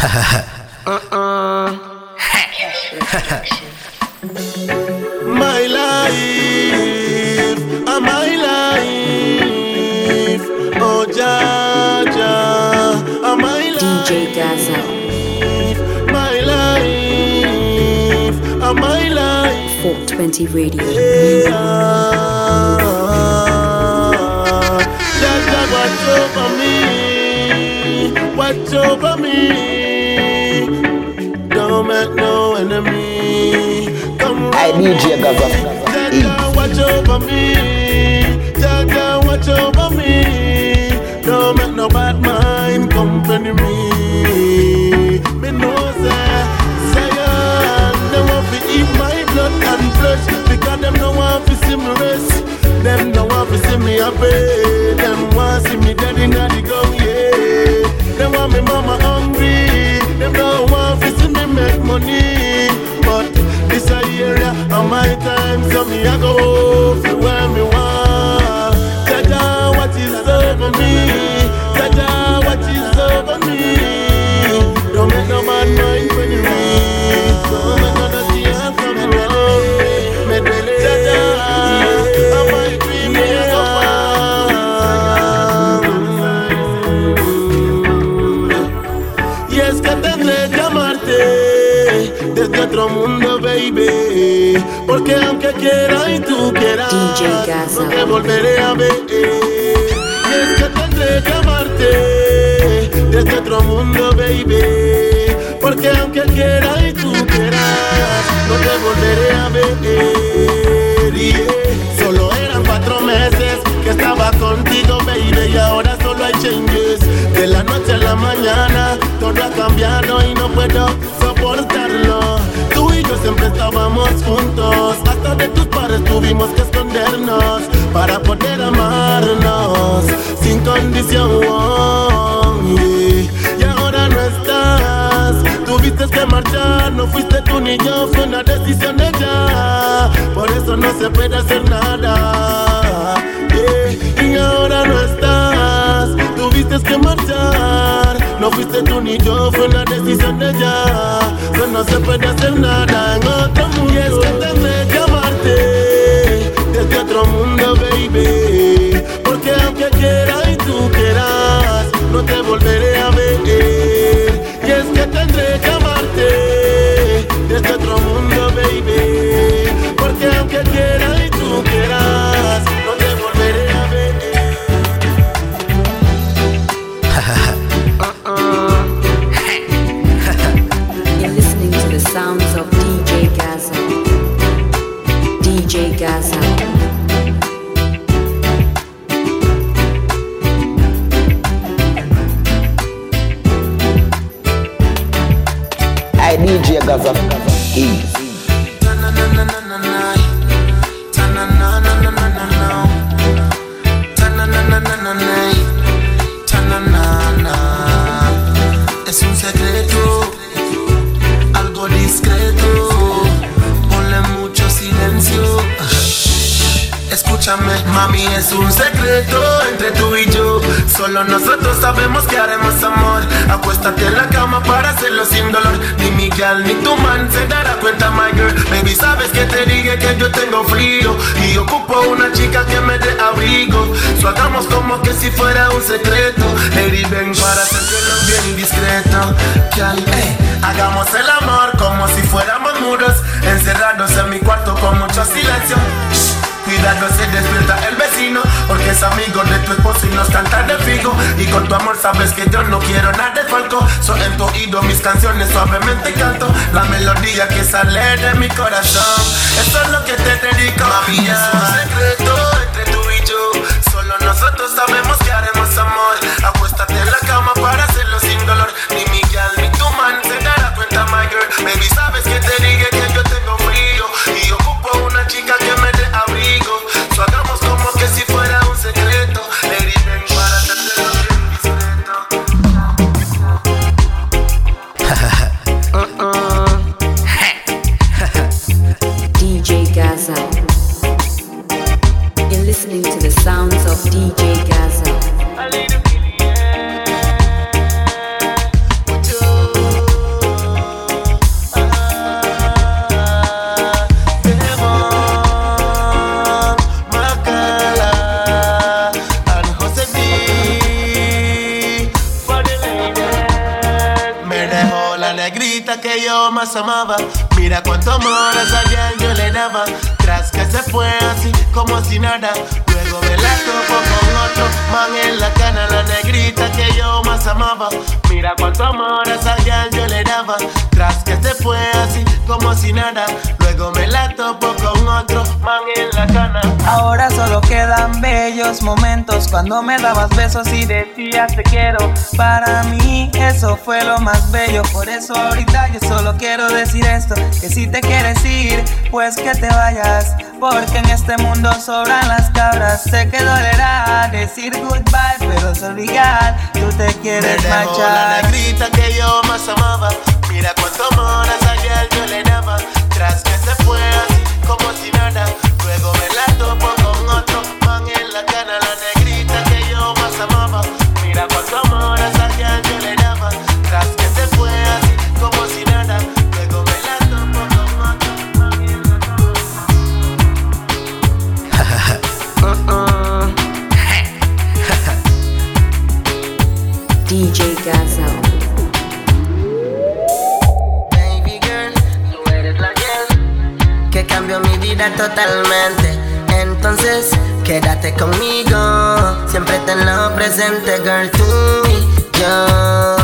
uh-uh. my life, uh, my life. Oh, ja, ja, uh, my life. DJ Gaza. My life, uh, my life. 420 Radio. Yeah. Ja, ja, watch over me. Watch over me. Hey, DJ Gaza. Jaja, eh. watch over me. Jaja, watch over me. Don't make no bad mind company me. Me know say, Zion, uh, they want to eat my blood and flesh because them no want to see me rest. Them no want to see me happy. Them want see me dead in the ground, yeah. They want me mama hungry. Them no want to see me make money, my time, so me I go for where me want. Jaja, what is over me? Jaja, what is over me? Don't make no man mind Porque aunque quiera y tú quieras, no te volveré a ver. Y es que tendré que amarte desde otro mundo, baby. Porque aunque quiera y tú quieras, no te volveré a ver. Yeah. Solo eran cuatro meses que estaba contigo, baby, y ahora solo hay changes. De la noche a la mañana, todo ha cambiado y no puedo soportarlo. Siempre estábamos juntos, hasta de tus padres tuvimos que escondernos para poder amarnos sin condición. Y ahora no estás, tuviste que marchar, no fuiste tú ni yo, fue una decisión de ella. Por eso no se puede hacer nada. Y ahora no estás, tuviste que marchar. No fuiste tú ni yo, fue una decisión de ella. So no se puede hacer nada en otro mundo. Y es que tendré que amarte desde otro mundo, baby. Porque aunque quiera y tú quieras, no te volveré a ver. Y es que tendré que amarte desde otro mundo, baby. Porque aunque quiera y tú quieras, Sabes que te dije que yo tengo frío. Y ocupo una chica que me dé abrigo. So hagamos como que si fuera un secreto. Lady, ven para hacértelo bien discreto. Gal, eh, hagamos el amor como si fuéramos muros. Encerrados en mi cuarto con mucho silencio. Cuidado se despierta Porque es amigo de tu esposo y nos canta de figo Y con tu amor sabes que yo no quiero nada de falco. Soy en tu oído mis canciones suavemente canto. La melodía que sale de mi corazón. Eso es lo que te dedico Mami, es un secreto entre tú y yo. Solo nosotros sabemos que haremos amor. Acuéstate en la cama para hacerlo sin dolor. Ni mi gal ni tu man se dará cuenta, my girl. Baby, sabes que te dije más amaba. Mira cuánto amor a yo le daba. Tras que se fue así como si nada. Luego me la topo con otro man en la cana. La negrita que yo más amaba. Mira cuánto amor a esa yo le daba. Tras que se fue así como si nada. Luego me la topo con otro man en la cana. Ahora solo quedan bellos momentos cuando me dabas besos y decías te quiero. Para mí eso fue lo más bello. Por eso ahorita yo solo quiero decir esto: que si te quieres ir, pues que te vayas. Porque en este mundo sobran las cabras. Sé que dolerá decir goodbye, pero es obligado, tú te quieres Me marchar. La negrita que yo más amaba. Mira cuánto amor a esa girl yo le daba. Tras que se fue así como si nada. Luego me la topo totalmente. Entonces, quédate conmigo, siempre tenlo presente, girl. Tú y yo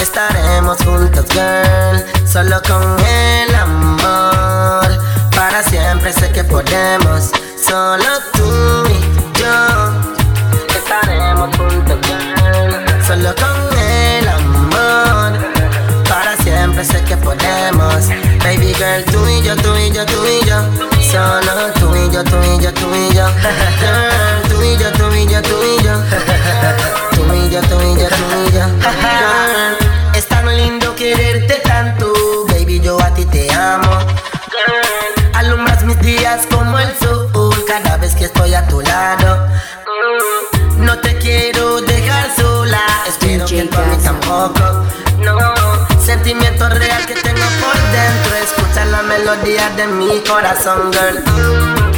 estaremos juntos, girl, solo con el amor. Para siempre sé que podemos, solo tú y yo estaremos juntos, girl, solo con el amor. Para siempre sé que podemos Baby girl, tú y yo, tú y yo, tú y yo Solo tú y yo, tú y yo, tú y yo. Tú y yo, tú y yo, tú y yo. Tú y yo, tú y yo, tú y yo. Es tan lindo quererte tanto. Baby, yo a ti te amo. Alumbras mis días como el sol Cada vez que estoy a tu lado. No te quiero dejar sola. Espero que tú a mí tampoco sentimiento real que tengo por dentro. Escucha la melodía de mi corazón, girl.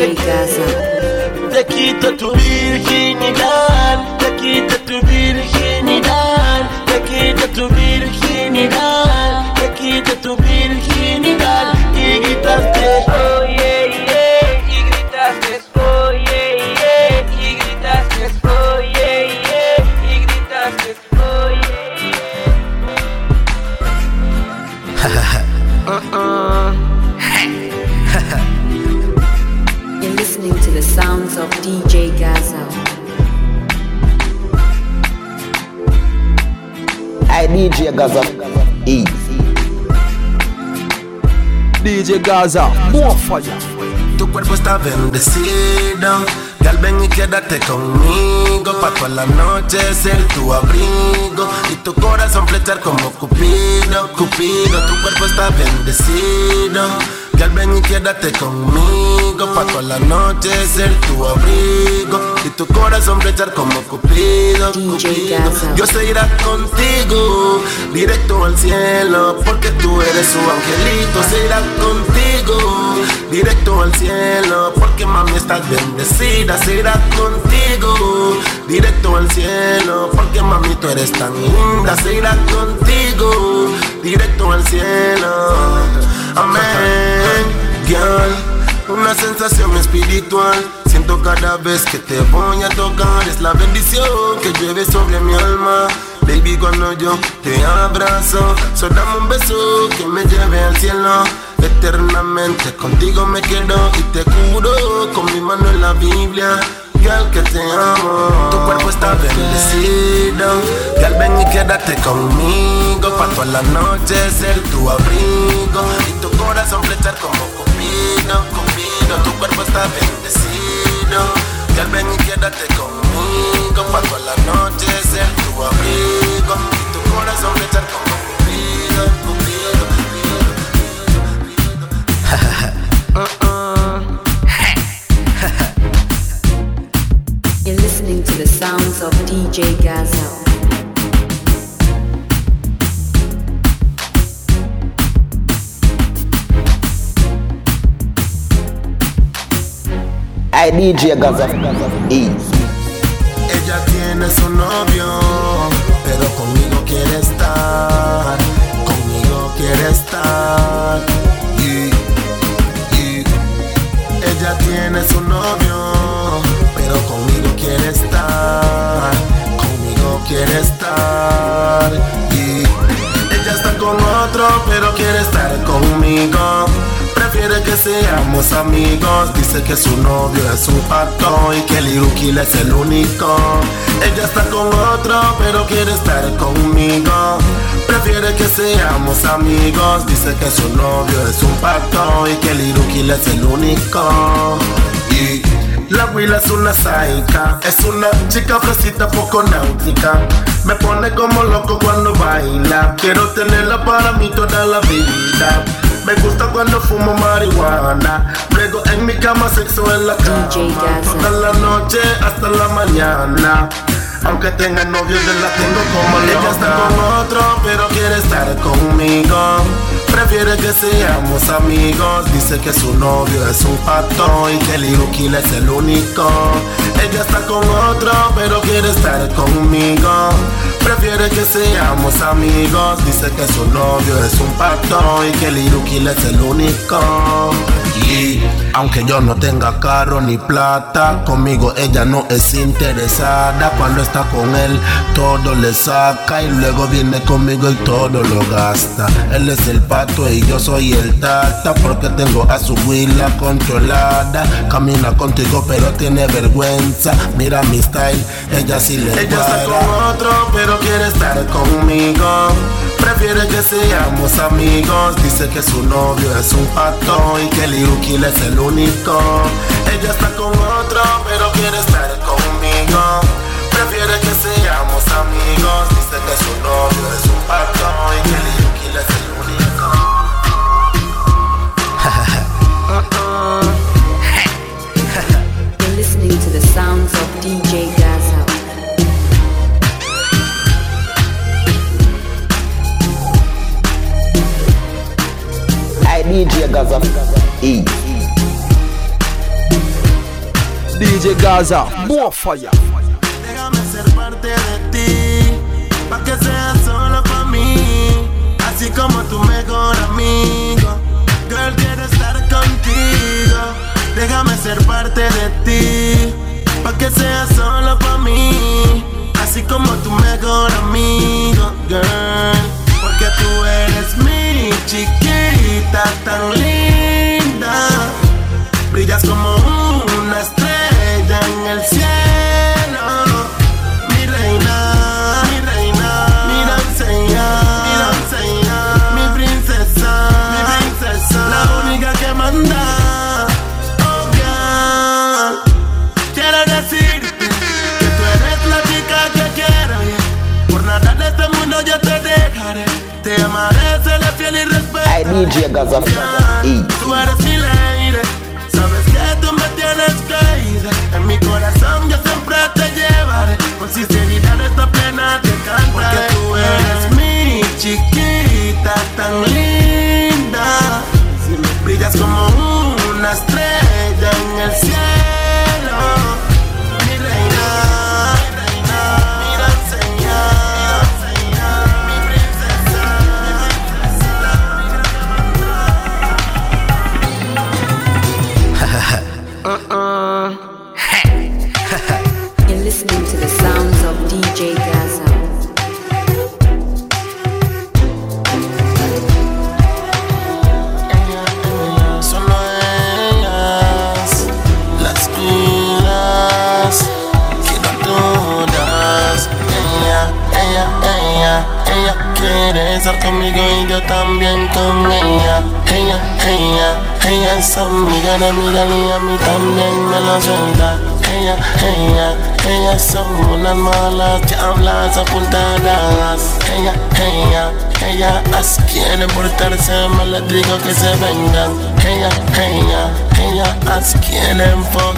DJ Gaza. te quito tu virginidad, Gaza, more fire. Tu cuerpo está bendecido. Gal, ven y quédate conmigo. Pa' toda la noche ser tu abrigo. Y tu corazón flechar como Cupido, Cupido. Tu cuerpo está bendecido. Gal, ven y quédate conmigo. Pa' toda la noche ser tu abrigo. Y tu corazón flechar como Cupido, Cupido. Yo se irá contigo, directo al cielo, porque tú eres su angelito. Se irá contigo, directo al cielo, porque mami estás bendecida. Se irá contigo, directo al cielo, porque mami tú eres tan linda. Se irá contigo, directo al cielo. Amén, girl. Una sensación espiritual. Siento cada vez que te voy a tocar. Es la bendición que llueve sobre mi alma. Baby, cuando yo te abrazo, solo dame un beso que me lleve al cielo. Eternamente contigo me quedo y te juro con mi mano en la Biblia. Girl, que te amo. Tu cuerpo está bendecido. Girl, ven y quédate conmigo. Pa' toda la noche ser tu abrigo. Y tu corazón flechar como Cupido. Tu cuerpo está bendecido. Ven y quédate conmigo. La noche tu abrigo. Y tu corazón flechar como Cupido, Cupido, Cupido, You're listening to the sounds of DJ Gaza. DJ Gaza. Easy. Ella tiene su novio, seamos amigos. Dice que su novio es un pacto y que el Irukil es el único. Ella está con otro, pero quiere estar conmigo. Prefiere que seamos amigos. Dice que su novio es un pacto y que el Irukil es el único. Y la Willa es una saica, es una chica fresita poco náutica. Me pone como loco cuando baila. Quiero tenerla para mí toda la vida. Me gusta cuando fumo marihuana. Luego en mi cama, sexo en la cama. Toda la noche hasta la mañana. Aunque tenga novio, yo la tengo como Ella está con otro, pero quiere estar conmigo. Prefiere que seamos amigos. Dice que su novio es un pato y que Lirukil es el único. Ella está con otro, pero quiere estar conmigo. Prefiere que seamos amigos. Dice que su novio es un pato y que Lirukil es el único. Y aunque yo no tenga carro ni plata, conmigo ella no es interesada. Cuando está con él, todo le saca y luego viene conmigo y todo lo gasta. Él es el pato y yo soy el tata porque tengo a su huila controlada. Camina contigo pero tiene vergüenza. Mira mi style, ella sí le Ella está con otro pero quiere estar conmigo. Prefiere que seamos amigos. Dice que su novio es un pato y que Liukil es el único. Ella está con otro, pero quiere estar conmigo. Prefiere que seamos amigos. Dice que su novio es un pato y que Liukil es el único. You're listening to the sounds of DJ Gaza. I DJ Gaza Easy. DJ Gaza, more fire. Déjame ser parte de ti, pa' que seas solo pa' mí, así como tu mejor amigo. Girl, quiero estar contigo. Déjame ser parte de ti, pa' que seas solo pa' mí, así como tu mejor amigo, girl. Porque tú eres mi chiquita tan linda. Brillas como una estrella DJ Gaza Easy. Tú eres mi lady, sabes que tú me tienes caída. En mi corazón yo siempre te llevaré. Con sinceridad esta plena te cantaré. Porque tú eres mi chiquita tan linda. Brillas como una también con ella. Ella, ella, ella es amiga de amiga y a mí también me lo suelta. Ella, ella, ellas son unas malas diablas ocultadas. Ella, ella, ellas quieren portarse mal, les digo que se vengan. Ella, ella, ellas quieren fuck,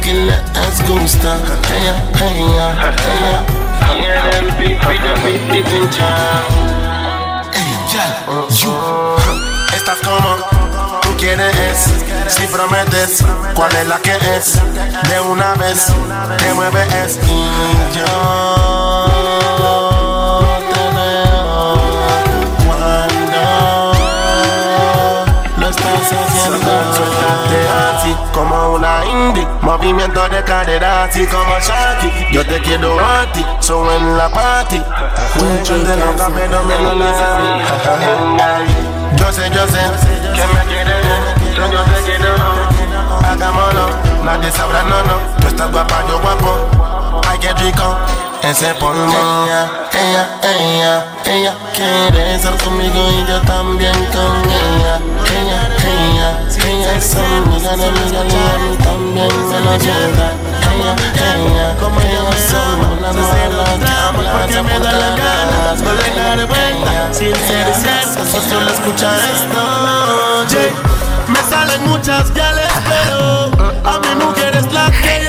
que les gusta. Ella, ella, ella, quieren pipi pipi you, estás como tú quieres. Si prometes, ¿cuál es la que es? De una vez, te mueves y yo movimiento de cadera así como Shaki. Yo te quiero a ti, so en la party. Muchos de loca pero me lo Yo sé, yo sé que me quieres, yo, yo te quiero. Hagámoslo, nadie sabrá, no, no. Tú estás guapa, yo guapo. Ay, qué rico. Ese polvo, ella, ella, ella, ella quiere estar conmigo y yo también con. Ella, ella, ella es amiga de a mí también me lo lleva. Ella, ella, como ella son una mala porque me da la gana de dar vuelta sin ser cierto. Solo escucha esto. Me salen muchas gales, pero a mi mujer es la que yo.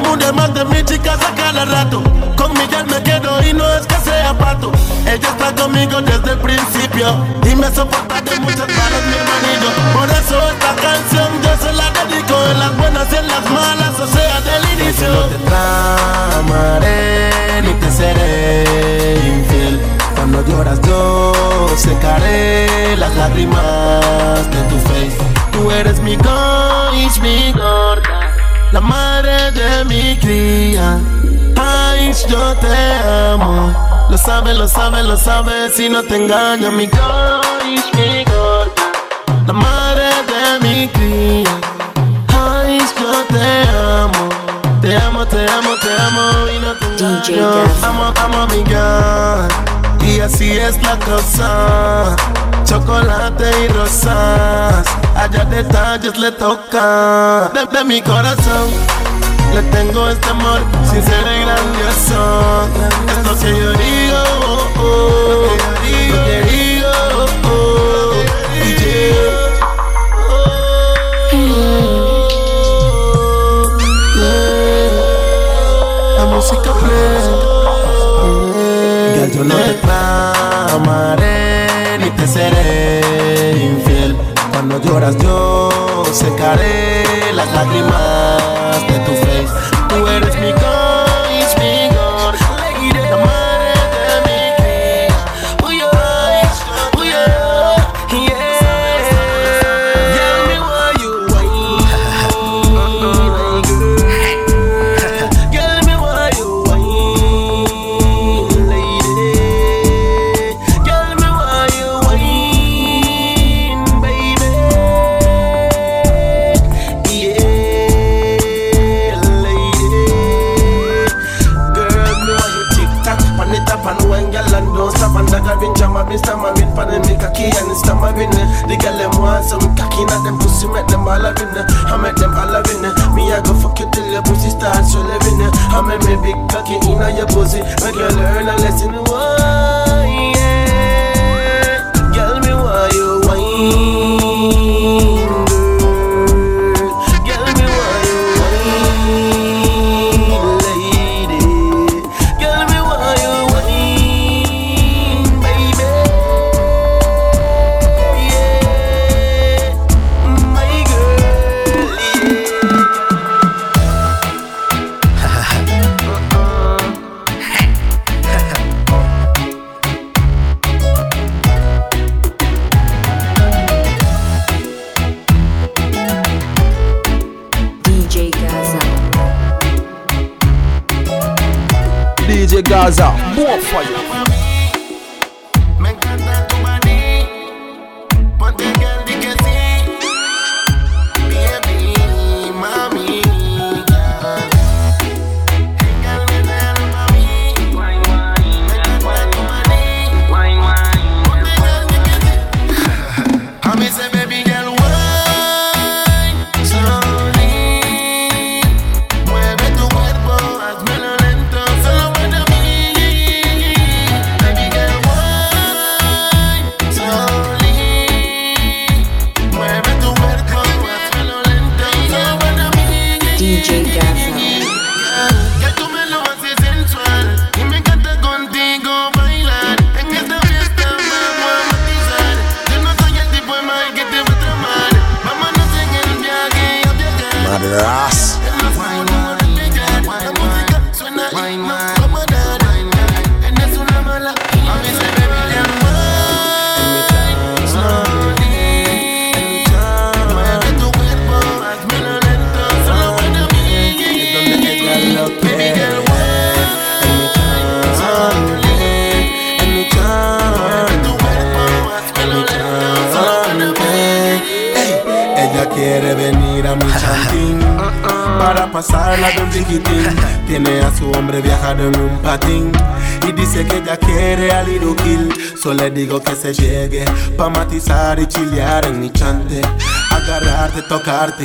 Mundo hay más de mi chicas a cada rato. Con Miguel me quedo y no es que sea pato. Ella está conmigo desde el principio y me soporta de muchas balas mi hermanito. Por eso esta canción yo se la dedico en las buenas y en las malas, o sea, del inicio. No te tramaré ni te seré infiel. Cuando lloras yo secaré las lágrimas de tu face. Tú eres mi goish, mi gorda, la madre de mi cría. Ay, yo te amo. Lo sabes, lo sabes, lo sabes si no te engaño, mi goish, mi gorda, la madre de mi cría. Ay, yo te amo. Te amo, te amo, te amo y no te engaño. Amo, amo mi girl. Así es la cosa. Chocolate y rosas. Allá detalles le toca. De, de mi corazón. Le tengo este amor sincero y grandioso. Es lo que yo digo. oh, oh, lo que digo. Yo no te tramaré ni te seré infiel. Cuando lloras yo secaré las lágrimas de tu face. Tú eres mi key and it's stammering. The girl them want some cocky, not them pussy, make them all having it. I make them all having it. Me I go fuck you till your pussy starts so living it. I make me big cocky in your pussy, make you learn a lesson. Why, yeah, girl, me why you whine,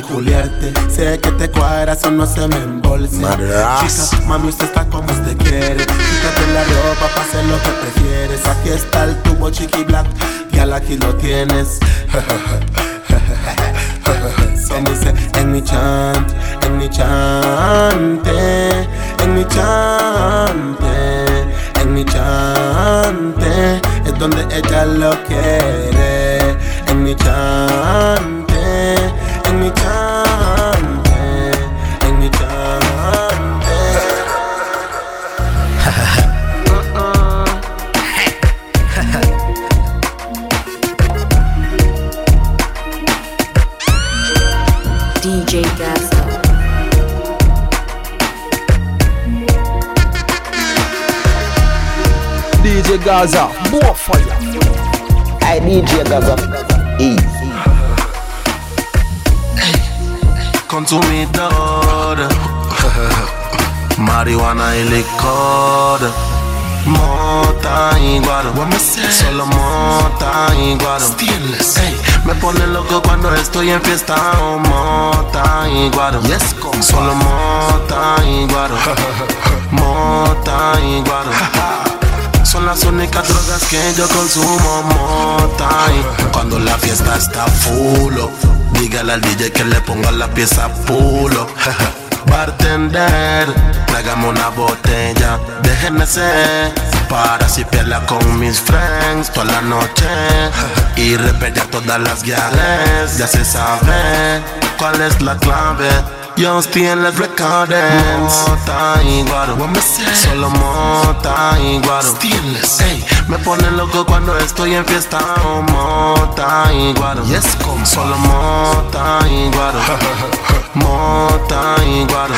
juliarte. Sé que te cuadras o no se me embolse. Madras. Chica, mami, usted está como usted quiere. Quítate la ropa pa' hacer lo que prefieres. Aquí está el tubo chiqui black. Y al aquí lo tienes. Se dice en mi chant, en mi chante, en mi chante, En mi chante es donde ella lo quiere. En mi chante, Gaza, more fire. I DJ Gaza. Easy. consumidor. Marihuana y licor Mota y guaro Solo mota y guaro Ey, Me pone loco cuando estoy en fiesta. Oh, Mota y guaro yes, Solo mota y guaro Mota y guaro son las únicas drogas que yo consumo mota. Cuando la fiesta está full dígale al DJ que le ponga la pieza pulo Bartender, tráigame una botella de GNC Para sipiarla con mis friends toda la noche. Y repetir todas las guiales, ya se sabe cuál es la clave yo estoy en las recordings Mota y guaro. Solo mota y guaro. Ey, Me pone loco cuando estoy en fiesta oh, Mota y guaro. Solo mota y guaro. Mota y guaro.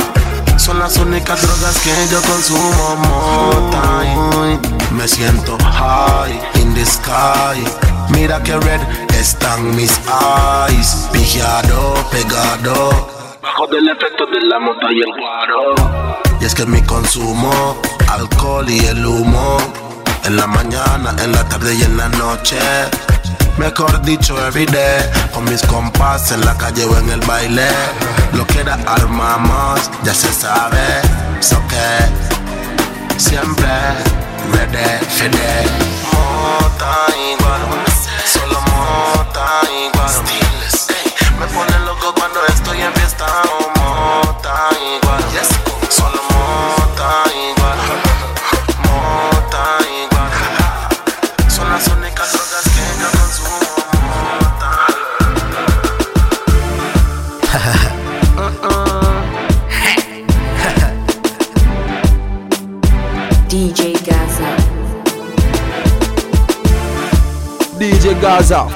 Son las únicas drogas que yo consumo Mota y me siento high in the sky. Mira que red están mis eyes. Pijado, pegado Bajo del efecto de la mota y el guaro. Y es que mi consumo, alcohol y el humo. En la mañana, en la tarde y en la noche. Mejor dicho, everyday. Con mis compas en la calle o en el baile. Lo que era armamos, ya se sabe. So que siempre ready, fede. Mota y guaro. Solo mota y guaro. Me pone loco cuando estoy en fiesta oh, Mota y guaro Solo mota y guaro Mota y guaro Son las únicas drogas que yo consumo Mota. DJ Gaza. DJ Gaza,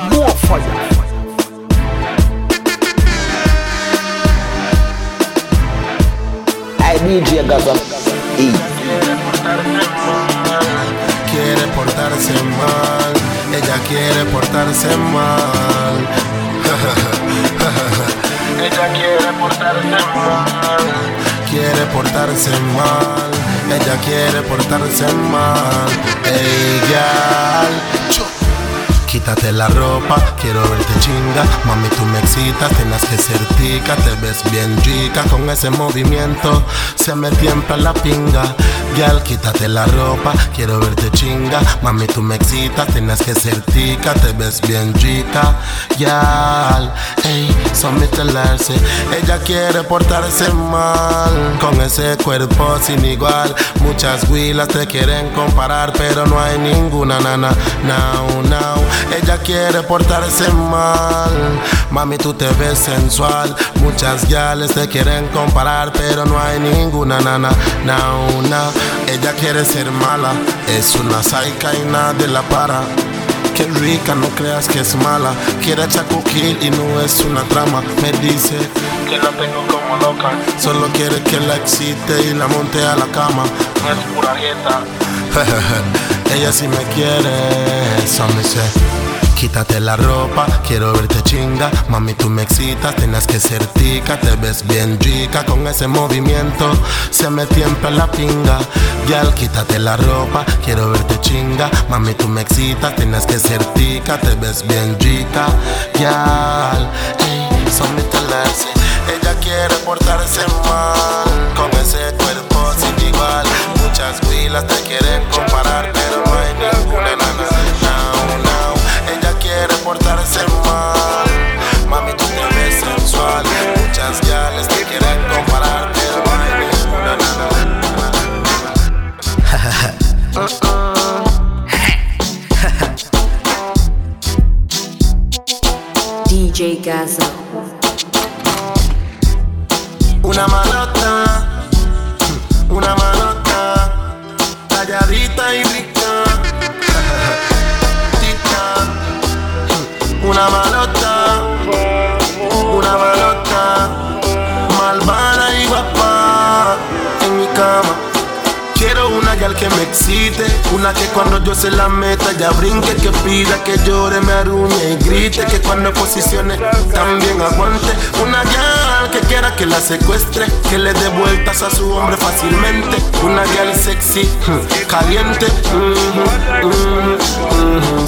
I DJ Gaza. Easy. Quiere portarse mal Ella quiere portarse mal Ella quiere portarse mal Quiere portarse mal Ella quiere portarse mal Cho. Quítate la ropa, quiero verte chinga. Mami, tú me excitas, tienes que ser tica Te ves bien rica con ese movimiento. Se me tiembla la pinga Gal, quítate la ropa, quiero verte chinga. Mami, tú me excitas, tienes que ser tica Te ves bien rica Gal, ey, son telarse. Ella quiere portarse mal Con ese cuerpo sin igual. Muchas huilas te quieren comparar Pero no hay ninguna nana Now, now Ella quiere portarse mal Mami, tú te ves sensual Muchas gales te quieren comparar Pero no hay ninguna nana now Ella quiere ser mala Es una saica y nadie la para Qué rica, no creas que es mala. Quiere chacuquil y no es una trama. Me dice que la tengo como loca. Solo quiere que la excite y la monte a la cama. No es pura dieta. Ella sí me quiere, me sé. Quítate la ropa, quiero verte chinga. Mami, tú me excitas, tienes que ser tica. Te ves bien rica con ese movimiento. Se me tiembla la pinga. Yal, quítate la ropa, quiero verte chinga. Mami, tú me excitas, tienes que ser tica. Te ves bien rica. Yal, ey, son mis. Ella quiere portarse mal. Con ese cuerpo sin igual muchas pilas, te quieren comparar, pero no hay ninguna enana. Now, now, ella quiere portarse mal. Mami, tú te ves sensual. Muchas gales te quieren comparar, pero no hay ninguna nana. DJ Gaza. Una mano una que cuando yo se la meta ya brinque, que pida, que llore, me aruñe y grite, que cuando posicione también aguante. Una gal que quiera que la secuestre, que le dé vueltas a su hombre fácilmente. Una gal sexy, mm, caliente. mm, mm, mm,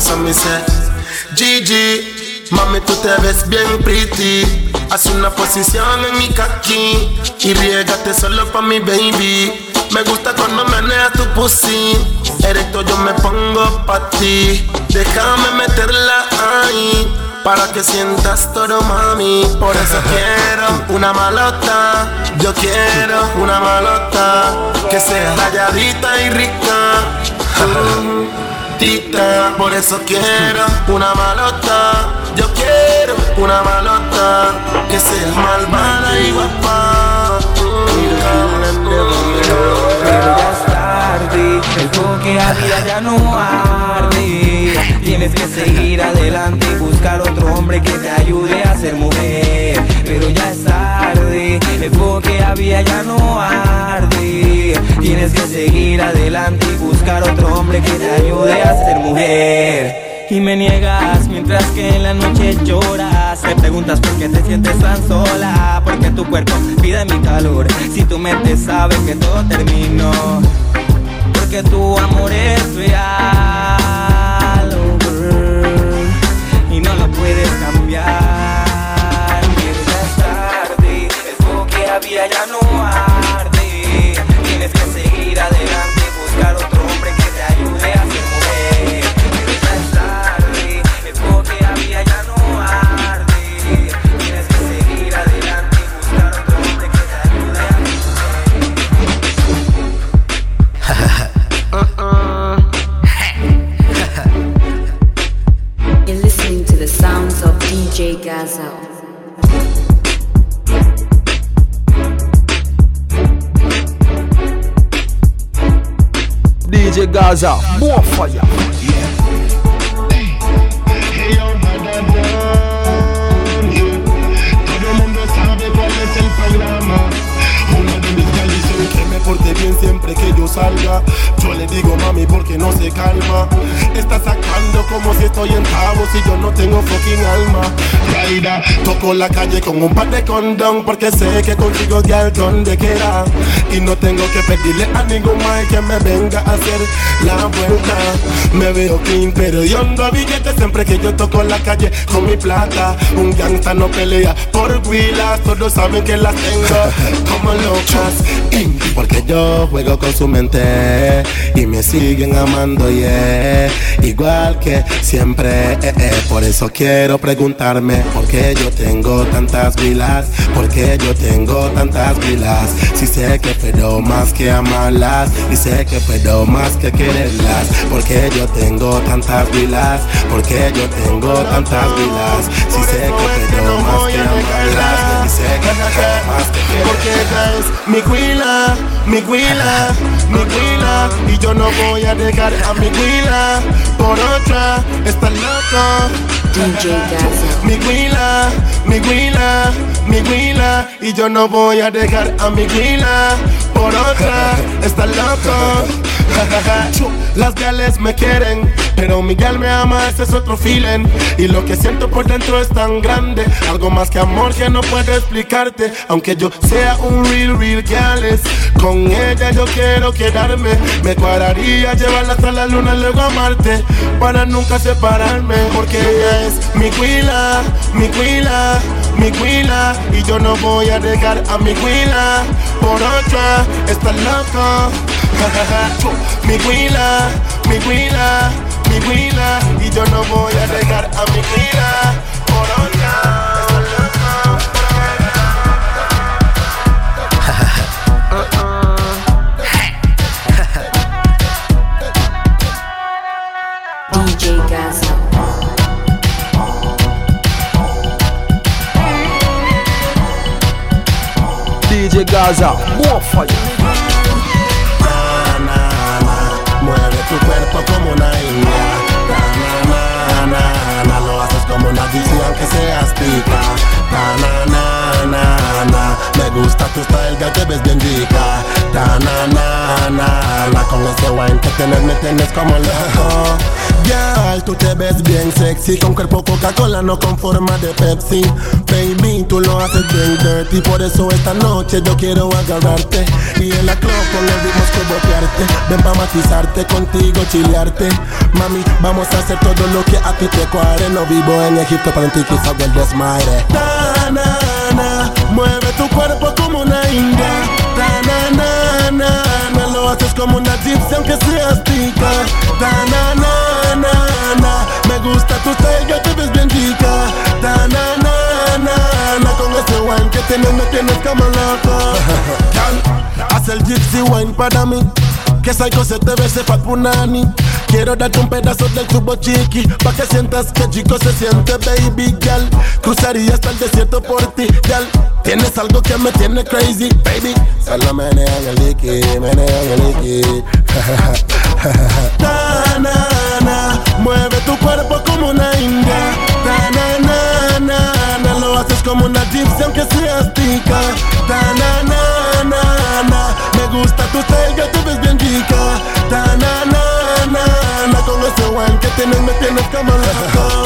Gigi, mami tú te ves bien pretty. Haz una posición en mi kaki y riégate solo pa' mi baby. Me gusta cuando meneas tu pussy. Erecto yo me pongo pa' ti. Déjame meterla ahí. Para que sientas todo, mami. Por eso quiero una malota. Yo quiero una malota. Que sea rayadita y rica. Tita, por eso quiero una malota. Yo quiero una malota que sea malvada y guapa. Fuego que había ya no arde. Tienes que seguir adelante y buscar otro hombre que te ayude a ser mujer. Pero ya es tarde, el fuego que había ya no arde. Tienes que seguir adelante y buscar otro hombre que te ayude a ser mujer. Y me niegas mientras que en la noche lloras Te preguntas por qué te sientes tan sola Porque tu cuerpo pide mi calor Si tu mente sabe que todo terminó Porque tu amor es real oh, Y no lo puedes cambiar. Es tarde. El que había ya no Gaza, more fire. Una de mis dice que me porte bien siempre que yo salga. Yo le digo mami porque no se calma. Está sacando como si estoy en cabos y yo no tengo fucking alma. Raida, toco la calle con un par de condón porque sé que contigo ya donde quiera. Y no tengo que pedirle a ningún más que me venga a hacer la vuelta. Me veo clean, pero yo ando billetes siempre que yo toco la calle con mi plata. Un gangsta no pelea por huilas, todos saben que las tengo como locas. Porque yo juego con su mente y me siguen amando, yeah. Igual que siempre, eh, eh. por eso quiero preguntarme por qué yo tengo tantas vilas, por qué yo tengo tantas vilas. Si sé que puedo más que amarlas y sé que puedo más que quererlas, porque yo tengo tantas vilas, porque yo tengo tantas vilas. Si sé que puedo más que amarlas y más. Porque ella es mi huila, mi huila, mi huila y yo no voy a dejar a mi huila por otra. Está loco. DJ. Mi huila, mi huila, mi huila Y yo no voy a dejar a mi huila por otra Está loco Las gales me quieren Pero mi gal me ama, ese es otro feeling. Y lo que siento por dentro es tan grande Algo más que amor que no puedo explicarte. Aunque yo sea un real, real gales Con ella yo quiero quedarme. Me cuadraría llevarla hasta la luna luego a Marte Para nunca separarme Porque ella es mi huila, mi huila, mi huila Y yo no voy a dejar a mi huila Por otra, está loco. Mi huila, mi huila, mi huila Y yo no voy a dejar a mi huila Gaza, more fire. Gusta tu style, ya te ves bien rica. Na, na, na, na, na, con ese wine que tienes me tienes como loco. Girl, tú te ves bien sexy Con cuerpo Coca-Cola, no con forma de Pepsi. Baby, tú lo haces bien dirty Por eso esta noche yo quiero agarrarte. Y en la club con los ritmos que botearte. Ven pa' matizarte, contigo chilearte. Mami, vamos a hacer todo lo que a ti te cuare. No vivo en Egipto, pero en ti el desmadre mueve tu cuerpo como una india. Ta, na, na, na, na, lo haces como una gypsy aunque seas pica Ta, na, na, na, na, me gusta tu ya te ves bien Ta, na, na, na, na, con ese wine que tienes me tienes como loco haz el gypsy wine para mí. Que psycho se te ve ese fat punani Quiero darte un pedazo del tubo chiqui Pa' que sientas que chico se siente baby girl. Cruzaría hasta el desierto por ti girl. Tienes algo que me tiene crazy baby. Solo menea en el liqui, menea en el liqui. Na, na, na, mueve tu cuerpo como una india. Na, na, na, na, na, lo haces como una gypsy aunque seas tica Ta, na, na, na, na, me gusta tu ya te ves bien rica Ta, na, que tienes me tienes como loco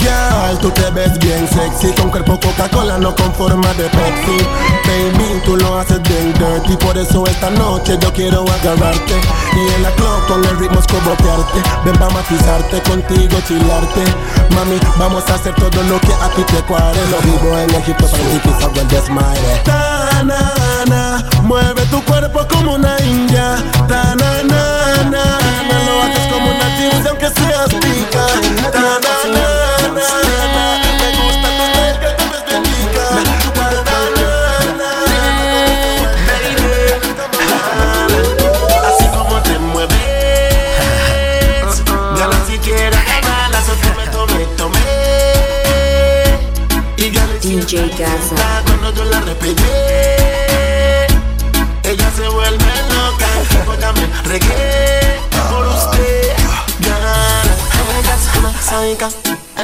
Girl, tú te ves bien sexy Con cuerpo Coca-Cola, no con forma de Pepsi. Baby, tú lo haces bien dirty Por eso esta noche yo quiero agarrarte. Y en la club con el ritmo escobotearte Ven pa' matizarte, contigo chilarte. Mami, vamos a hacer todo lo que a ti te cuare Lo vivo en Egipto, para ti quizá el desmadre. Ta, na, na, mueve tu cuerpo como una india. Ta, na, na, na, me gusta tu que ves bien rica Así como te mueves. Ya ni siquiera o Y ya le DJ Gaza. cuando yo la repegué Ella se vuelve loca Pues también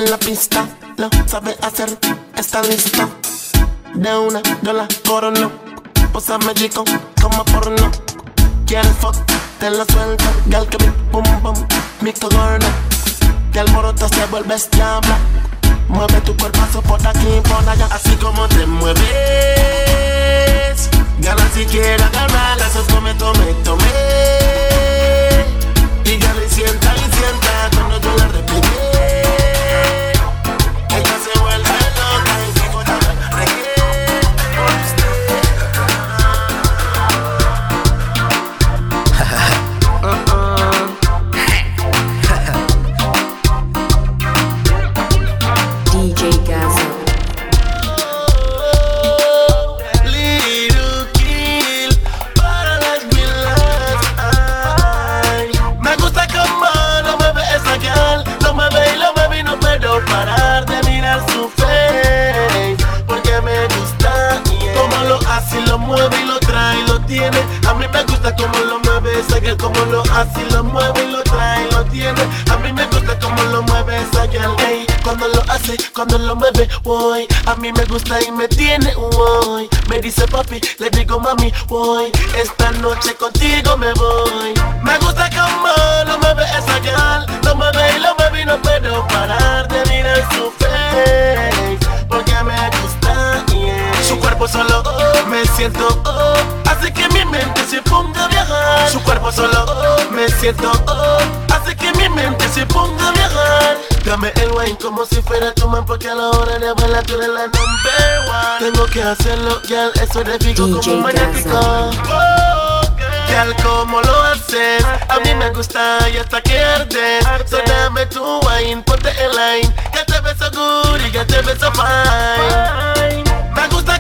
en la pista Lo sabe hacer, está lista De una yo la corono Pósame rico como porno. Quieres fuck, te lo suelto Gal que mi pum pum, mi cogorno Que el moroto se vuelve diabla Mueve tu cuerpazo por aquí por allá Así como te mueves. Gana si quieres agarrarla Eso tome, tome, tome. Y gana y sienta y sienta Cuando yo la repliqué lo mueve y lo trae y lo tiene. A mí me gusta como lo mueve esa gal, como lo hace, lo mueve y lo trae y lo tiene. A mí me gusta como lo mueve esa ey, cuando lo hace, cuando lo mueve, voy. A mí me gusta y me tiene, voy. Me dice papi, le digo mami, voy. Esta noche contigo me voy. Me gusta como lo mueve esa gal, lo mueve y lo mueve y no puedo parar de mirar su face, porque me gusta, yeah. Su cuerpo solo me siento oh, hace que mi mente se ponga a viajar. Su cuerpo solo oh, me siento oh, hace que mi mente se ponga a viajar. Dame el wine como si fuera tu man porque a la hora de bailar tú eres la number one. Tengo que hacerlo, ya eso de fijo como un magnético. Oh, como lo haces, a mí me gusta y hasta que ardes. So dame tu wine, ponte el line, que te beso good y que te beso fine. Me gusta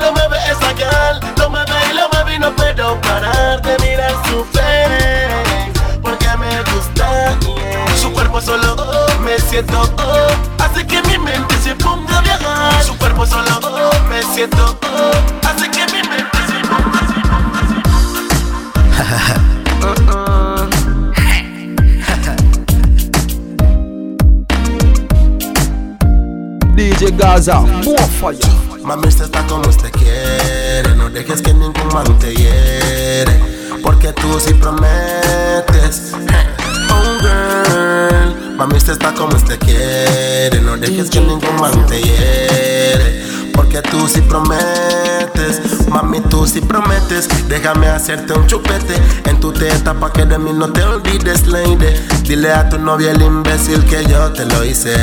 no me ves sacar, no me ve y lo mueve y no puedo parar de mirar su face, porque me gusta, su cuerpo solo, me siento, hace que mi mente se ponga a viajar, su cuerpo solo, me siento, hace que mi mente se ponga, se ponga. DJ Gaza, more fire. Mami, está como usted quiere. No dejes que ningún man te hiere. Porque tú sí prometes. Oh, girl. Mami, está como usted quiere. No dejes que ningún man te hiere. Porque tú sí prometes. Mami, tú sí prometes. Déjame hacerte un chupete en tu teta pa' que de mí no te olvides, lady. Dile a tu novia el imbécil que yo te lo hice.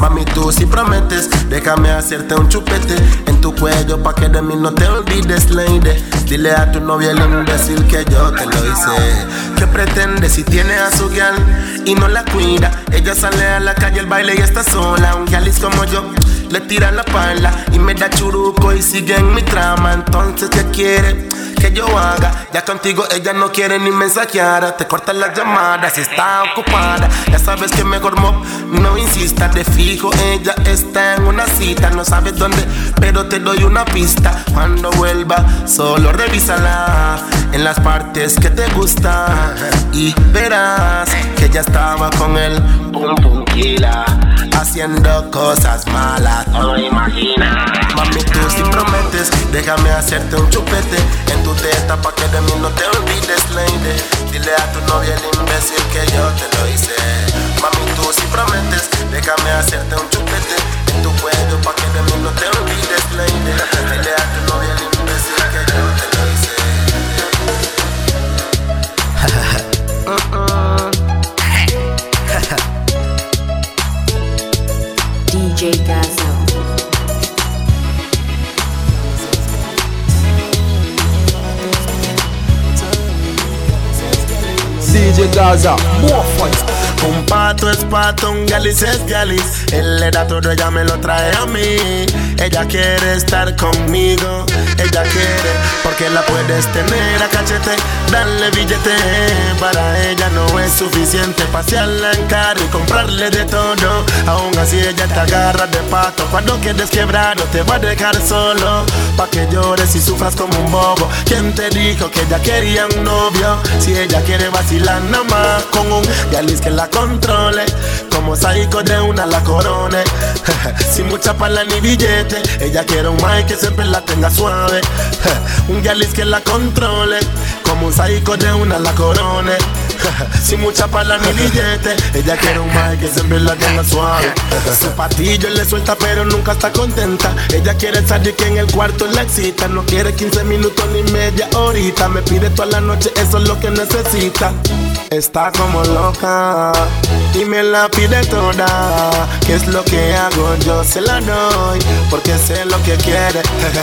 Mami, tú sí prometes. Déjame hacerte un chupete en tu cuello pa' que de mí no te olvides, lady. Dile a tu novia el imbécil que yo te lo hice. ¿Qué pretende si tiene a su gal y no la cuida? Ella sale a la calle, el baile y está sola. Un galis como yo le tira la pala y me da churuco y sigue en mi trama. Entonces, ¿qué quiere que yo haga? Ya contigo ella no quiere ni mensajear. Te corta las llamadas si está ocupada. Ya sabes que mejor mop, no insista. De fijo, ella está en una cita. No sabes dónde, pero te doy una pista. Cuando vuelva, solo revísala en las partes que te gustan. Y verás que ya estaba con él. Pum kila, haciendo cosas malas. No lo imaginas. Mami, tú si prometes, déjame hacerte un chupete en tu teta pa' que de mí no te olvides, lady. Dile a tu novia el imbécil que yo te lo hice. Mami, tú si prometes, déjame hacerte un chupete en tu cuello pa' que de mí no te olvides, lady. Dile a tu DJ Gaza, more fire. Un pato es pato, un galis es galis. Él le da todo, ella me lo trae a mí. Ella quiere estar conmigo, ella quiere, porque la puedes tener a cachete, darle billete. Para ella no es suficiente pasearla en carro y comprarle de todo. Aún así ella te agarra de pato. Cuando quedes quebrado, te va a dejar solo. Pa' que llores y sufras como un bobo. ¿Quién te dijo que ella quería un novio? Si ella quiere vacilar nada más con un galis que la controle. Como psycho de una la corone. Sin mucha pala ni billete. Ella quiere un Mike que siempre la tenga suave. un galis que la controle. Como un psycho de una la corone. Sin mucha pala ni billete. Ella quiere un Mike que siempre la tenga suave. Su patillo le suelta pero nunca está contenta. Ella quiere salir que en el cuarto la excita. No quiere 15 minutos ni media horita. Me pide toda la noche, eso es lo que necesita. Está como loca y me la pide toda. ¿Qué es lo que hago? Yo se la doy porque sé lo que quiere.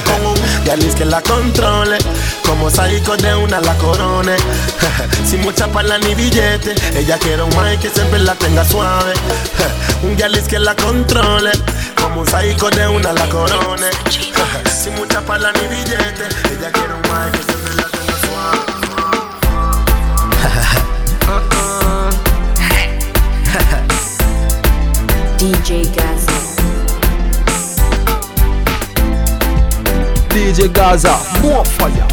Galis que la controle, como psycho de una la corone. Sin mucha pala ni billete, ella quiere un Mike que siempre la tenga suave. Un galis que la controle, como un psycho de una la corone. Sin mucha pala ni billete, ella quiere un Mike que DJ Gaza. DJ Gaza, more fire.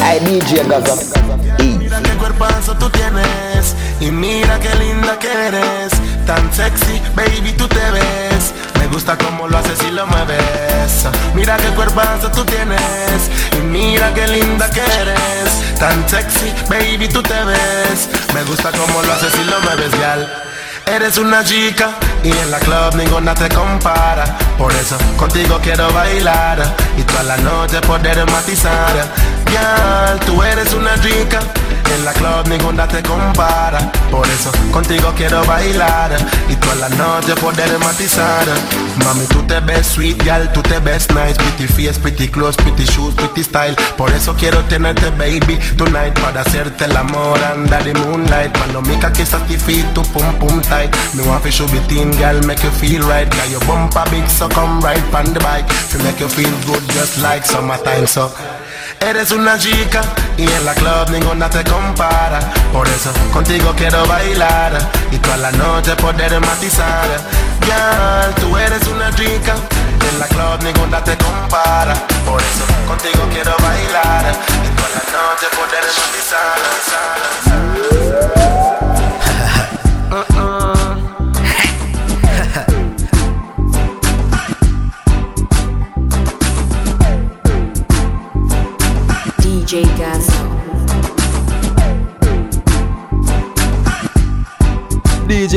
I DJ Gaza. Easy. Mira qué cuerpazo tú tienes y mira qué linda que eres. Tan sexy, baby, tú te ves. Me gusta cómo lo haces y lo mueves. Mira qué cuerpazo tú tienes y mira qué linda que eres. Tan sexy, baby, tú te ves. Me gusta cómo lo haces y lo mueves, gal. Eres una chica y en la club ninguna te compara. Por eso contigo quiero bailar y toda la noche poder matizar. Gal, tú eres una chica. En la club ninguna te compara. Por eso contigo quiero bailar y toda la noche poder matizar. Mami, tú te ves sweet, gal, tú te ves nice. Pretty face, pretty clothes, pretty shoes, pretty style. Por eso quiero tenerte, baby, tonight. Para hacerte el amor under the moonlight. Cuando mi cocky satisfeed, tu pum pum tight. Me want to show be thin, gal, make you feel right. Got your bumper big, so come right on the bike. To make you feel good, just like summertime, so. Eres una chica y en la club ninguna te compara. Por eso contigo quiero bailar y toda la noche poder matizar. Girl, tú eres una chica. En la club ninguna te compara. Por eso contigo quiero bailar y toda la noche poder matizar.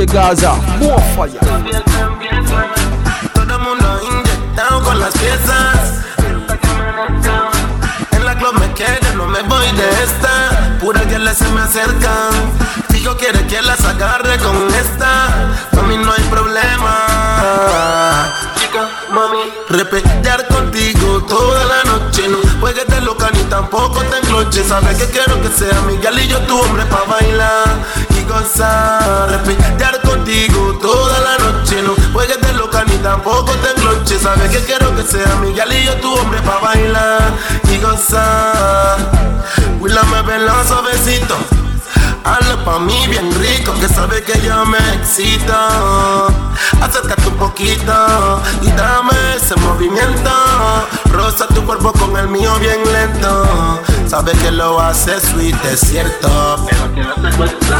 DJ Gaza, more fire. Todo mundo inyectado con las piezas. En la club me quedo, no me voy de esta. Pura que se me acercan. Fijo quiere que las agarre con esta. Mami, no hay problema. Chica, mami, repetir contigo toda la noche. No juegues de loca ni tampoco te encloches. Sabes que quiero que sea mi galillo tu hombre pa' bailar y gozar. Repetir contigo toda la noche. No juegues de loca ni tampoco te encloches. Sabes que quiero que sea mi galillo tu hombre pa' bailar y gozar. Willa me vela suavecito. Hazlo pa' mí bien rico, que sabe que yo me excito. Acércate un poquito y ese movimiento. Rosa tu cuerpo con el mío bien lento. Sabe que lo hace sweet, es cierto.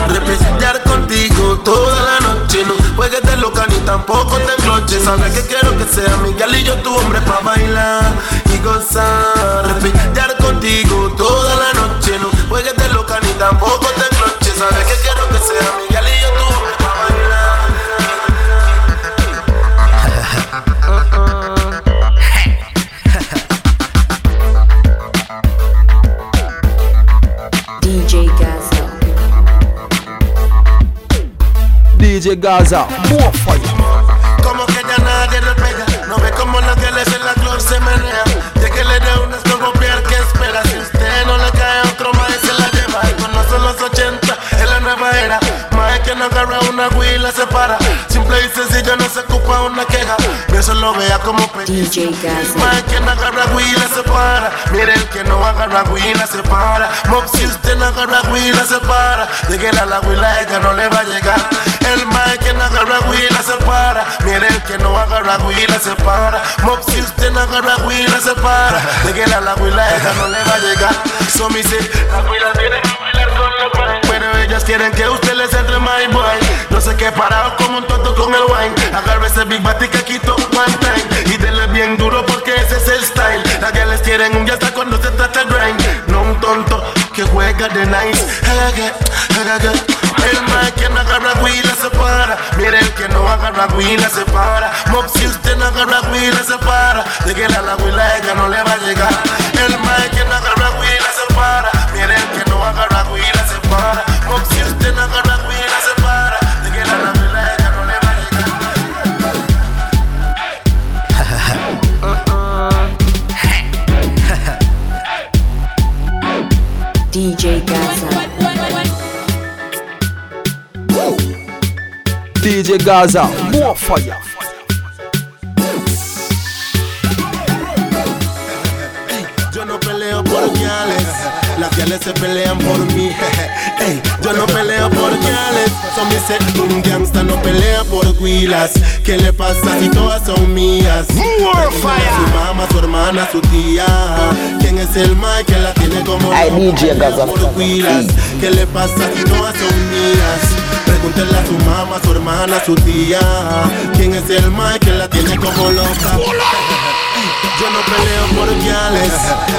Representar contigo toda la noche. No juegues de loca ni tampoco te encloches. Sabes que quiero que sea mi galillo tu hombre pa' bailar y gozar. Representar contigo toda la noche. No juegues de loca ni tampoco te encloches. Sabes que quiero que sea mi DJ Gaza, more fire. Agarra una Wii la separa Simple y sencillo no se ocupa una queja. Eso lo vea como DJ. Más que no agarra Wii la separa Mire el que no agarra Wii la separa Mob si usted no agarra Wii la separa De que la la Wii la ella no le va a llegar. El más que no agarra Wii la separa Mire el que no agarra Wii la separa Mob si usted no agarra Wii la separa De que la la Wii la ella no le va a llegar. So me say La Wii la tiene que bailar con pais. Pero ellas quieren que usted les entre my boy No sé qué parado como un tonto con el wine. Agarre ese big bati que quito one time. Y dele bien duro porque ese es el style. Las que les quieren un ya está cuando se trata el grind. No un tonto que juega de nice. El man que no agarra Wii la separa Mire el que no agarra Wii la separa Mob si usted no agarra Wii la separa De que la la Wii la ella no le va a llegar. El man que no agarra Wii la separa Mire el que no agarra Wii la separa Mob si usted no agarra Wii la separa De que la la Wii la ella no le va a llegar DJ Gaza. DJ Gaza, more fire. Yo no peleo por guiales, las guiales se pelean por mí. Yo no peleo por guiales, son mis un gangsta no pelea por guilas. ¿Qué le pasa si todas son mías? Su mamá, su hermana, su tía. ¿Quién es el Mike que la tiene como loca? DJ Gaza. por guilas. ¿Qué le pasa si todas son mías? Pregúntale a su mamá, su hermana, su tía. ¿Quién es el Mike que la tiene como loca? Yo no peleo por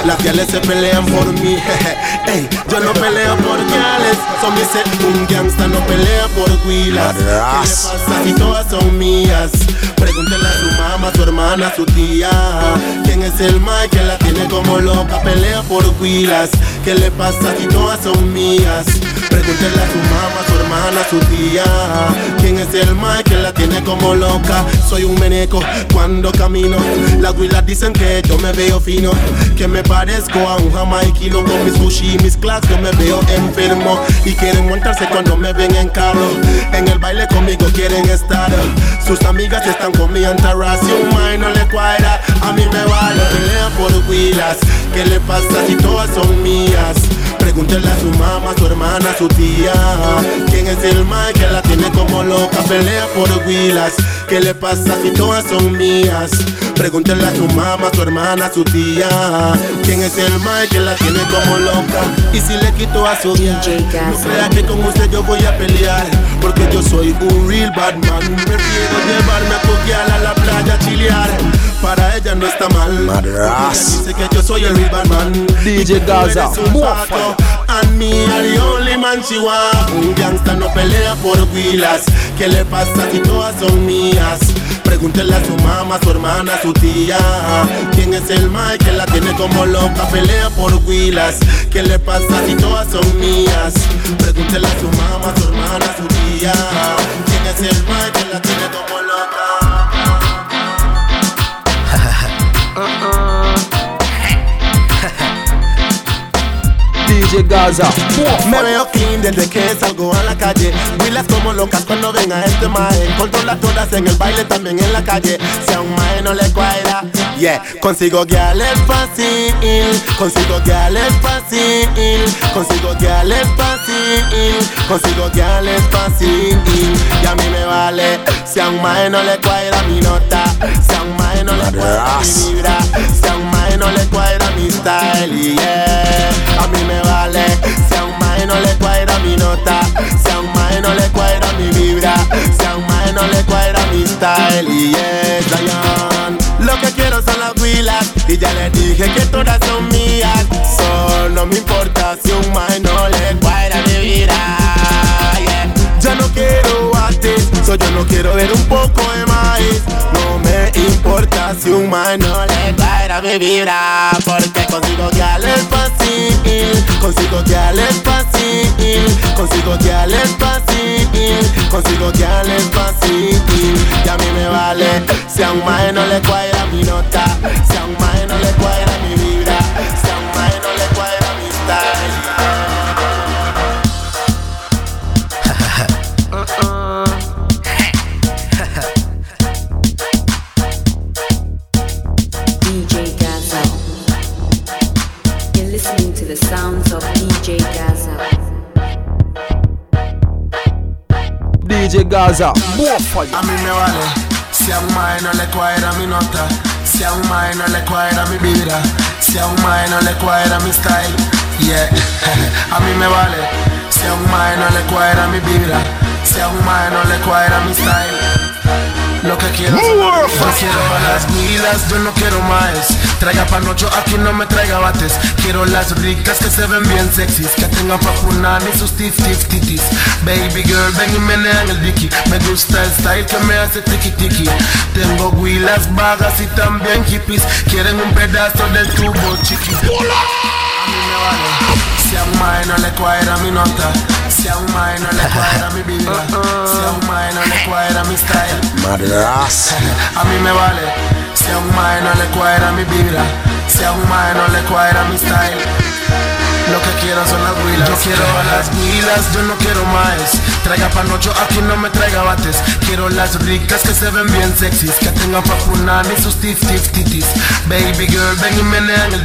las guiales se pelean por mí. Ey, yo no peleo por guiales, son mis un gangsta no pelea por guilas. ¿Qué le pasa si todas son mías? Pregúntale a su mamá, su hermana, su tía. ¿Quién es el Mike que la tiene como loca? Pelea por guilas. ¿Qué le pasa si todas son mías? Pregúntale a su mamá, su hermana, su tía. ¿Quién es el Mike que la tiene como loca? Soy un meneco cuando camino. Las huilas dicen que yo me veo fino. Que me parezco a un jamaiquino con mis sushi y mis class. Yo me veo enfermo y quieren montarse cuando me ven en carro. En el baile conmigo quieren estar. Sus amigas están con mi entourage. Si un mae no le cuadra, a mí me vale. Pelea por huilas. ¿Qué le pasa si todas son mías? Pregúntale a su mamá, su hermana, su tía. ¿Quién es el Mike que la tiene como loca? Pelea por huilas. ¿Qué le pasa si todas son mías? Pregúntale a su mamá, su hermana, su tía. ¿Quién es el Mike que la tiene como loca? Y si le quito a su DJ no crea que con usted yo voy a pelear. Porque yo soy un real bad man. Prefiero llevarme a guial a la playa a chilear. Para ella no está mal. Madras. Dice que yo soy el bad man. DJ Gaza, fire. And me are the only man she want. Un gangsta no pelea por huilas. ¿Qué le pasa si todas son mías? Pregúntele a su mamá, su hermana, su tía. ¿Quién es el Mike que la tiene como loca? Pelea por huilas. ¿Qué le pasa si todas son mías? Pregúntele a su mamá, su hermana, su tía. ¿Quién es el Mike que la tiene como loca? DJ Gaza, Me veo clean desde que salgo a la calle. Huilas como locas cuando ven a este mae. Controla todas en el baile, también en la calle. Si a un mae no le cuadra, yeah. Consigo guiales fácil. Consigo guiales fácil. Consigo guiales fácil. Consigo guiales fácil. Y a mí me vale. Si a un mae no le cuadra mi nota. Si a un mae no le cuadra mi vibra. Si a un mae no le cuadra mi style. Yeah. A mí me vale. Si a un mae no le cuadra mi nota. Si a un mae no le cuadra mi vibra. Si a un mae no le cuadra mi style. Yeah, Zion. Lo que quiero son las huilas. Y ya le dije que todas son mías. Solo me importa si a un mae no le cuadra mi vibra. Yeah. Ya no quiero artes, so yo no quiero ver un poco de maíz. No me importa si un man no le cuadra mi vibra. Porque consigo que al fácil, consigo que al fácil, consigo que al fácil, consigo que al fácil. Y a mí me vale si a un man no le cuadra mi nota, si a un man no le cuadra mi vibra, DJ Gaza, more fire. A mí me vale si un mae no le cuadra mi nota, si un mae no le cuadra mi vibra, si un mae no le cuadra mi style, yeah. A mí me vale si a un mae no le cuadra mi vibra, si a un mae no le cuadra mi style. Lo que quiero yo quiero las vidas, yo no quiero más. Traiga panocho, aquí no me traiga bates. Quiero las ricas que se ven bien sexys, que tengan pa' y sus tif tif titis. Baby girl, ven y menea en el dicky. Me gusta el style que me hace tiki tiki. Tengo huilas vagas y también hippies. Quieren un pedazo del tubo chiqui. Me. Si a un mae no le cuadra mi nota, si a un mae no le cuadra mi vibra, si a un mae no le cuadra mi style. A mí me vale. Si a un mae no le cuadra mi vibra, si a un mae no le cuadra mi style. Lo que quiero son las huilas. Yo quiero a las huilas, yo no quiero más. Traiga panocho, aquí no me traiga bates. Quiero las ricas que se ven bien sexys, que tengan pa' y sus tif tif titis. Baby girl, ven y menea en el.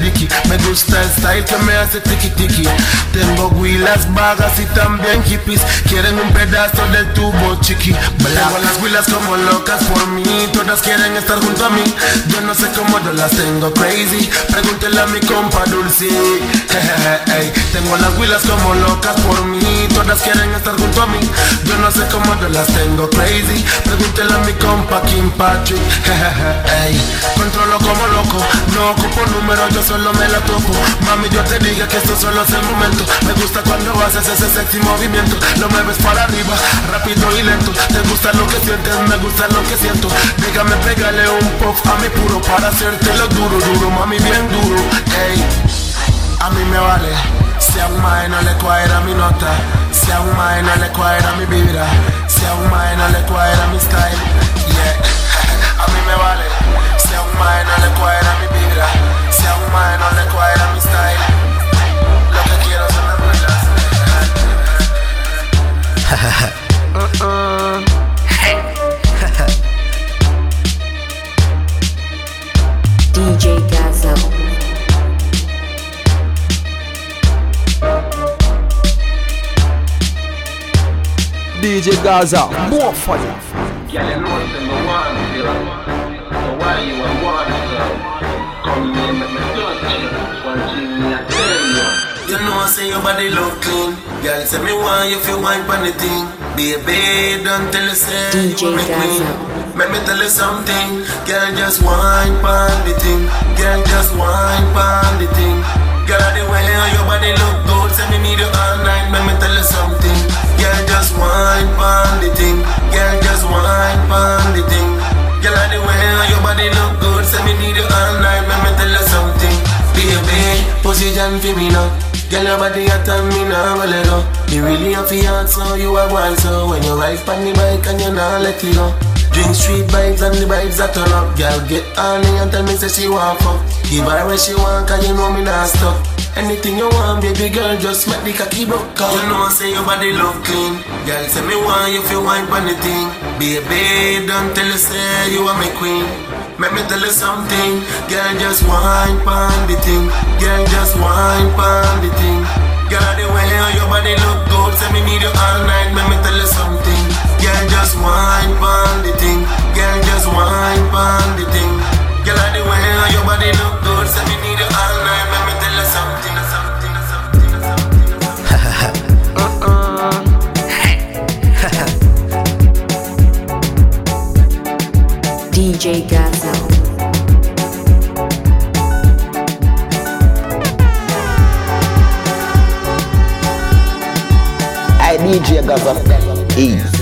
Me gusta el style que me hace tiki tiki. Tengo huilas vagas y también hippies. Quieren un pedazo del tubo chiqui. Tengo las huilas como locas por mí. Todas quieren estar junto a mí. Yo no sé cómo yo las tengo crazy. Pregúntele a mi compa Dulce. Tengo las huilas como locas por mí. Todas quieren estar junto a mí. Yo no sé cómo yo las tengo crazy. Pregúntele a mi compa Kim Patrick. Ey, Controlo como loco. No ocupo número, yo solo me la toco. Mami, yo te dije que esto solo es el momento. Me gusta cuando haces ese sexy movimiento. Lo mueves para arriba, rápido y lento. Te gusta lo que sientes, me gusta lo que siento. Dígame, pégale un puff a mi puro para hacértelo duro, duro, mami, bien duro. Ey. A mí me vale si a un mae no le cuadra mi nota, si a un mae no le cuadra mi vibra, si a un mae no le cuadra mi style, yeah. A mí me vale si a un mae no le cuadra mi vibra, si a un mae no le cuadra mi style. Lo que quiero son las DJ Gaza. DJ Gaza, more fire. Yeah, you know what I'm one feel. So why you want one feel? Come here, make me touch you. One thing me I tell you. You know, say your body look clean. Girl, say me want you feel wine pon the thing. Baby, don't tell you say DJ you want me queen. Gaza. Let me tell you something. wine pon the thing. Girl, just wine pon the thing. Girl, I the way how your body look good. Say me need you all night, let me tell you something. Baby, Pussy jam for me now. Girl, your body hot and me nah will let go. You really a your heart, so you a wild. So when you ride pon the bike and you nah let it go. Drink street vibes and the vibes that turn up. Girl, get honey and tell me say she want fuck. Give her what she want, cause you know me not stuck. Anything you want, baby girl, just make the cocky broke out. You know I say your body look clean. Girl, say me want you wine pon the thing. Baby, don't tell you say you are my queen. Make me tell you something. Girl, just wine pon the thing. Girl, just wine pon the thing. Girl, the way your body look good, say me need you all night. Make me tell you something. Girl, just wine pon the thing. Girl, just wine pon the thing. Girl, the way how your body look good, say me need you all night. Make me tell you something, something, something, something. Uh-huh. DJ Gaza. I DJ Gaza. Easy.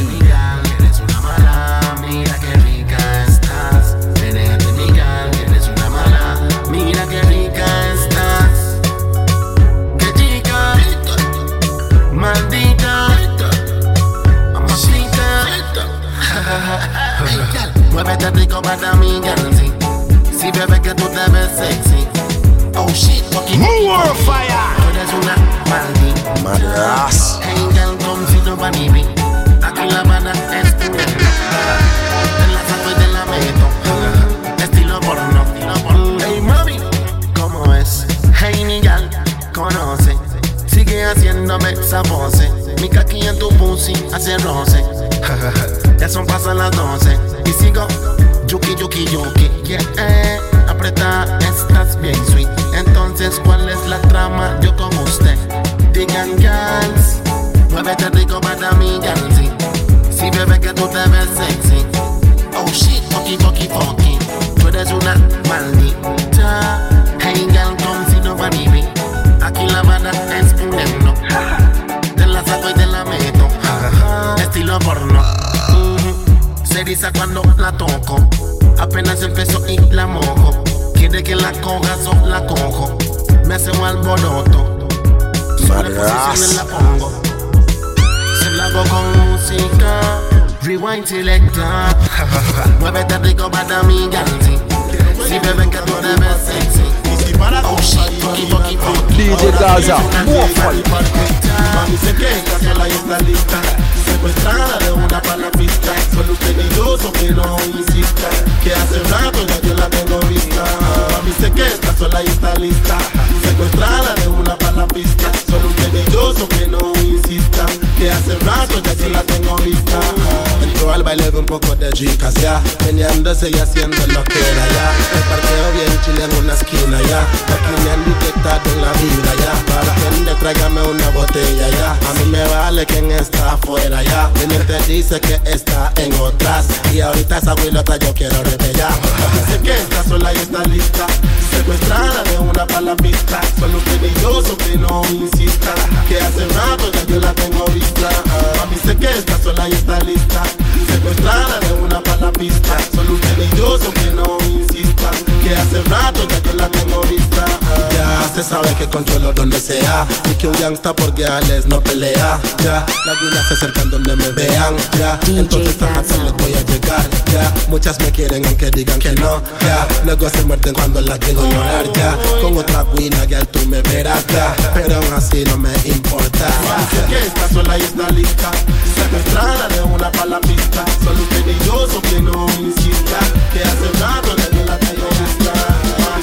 Sea Y que un gangsta por guiales no pelea Ya, las guinas se acercan donde me vean Ya, entonces a Gaza. les voy a llegar Ya, muchas me quieren aunque digan que no Ya, luego se muerden cuando las digo ignorar Ya, con otra guina ya tú me verás Ya, pero aún así no me importa. Dice que está sola y está lista. Secuestrada de una para la pista. Solo usted y yo, so que no insista. Que hace rato yo la tengo vista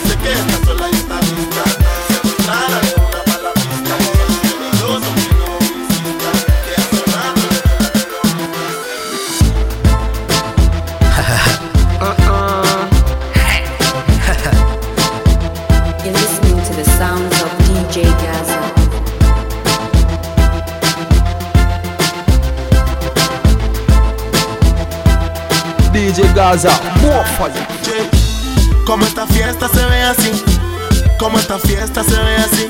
Dice que está Como esta fiesta se ve así, como esta fiesta se ve así,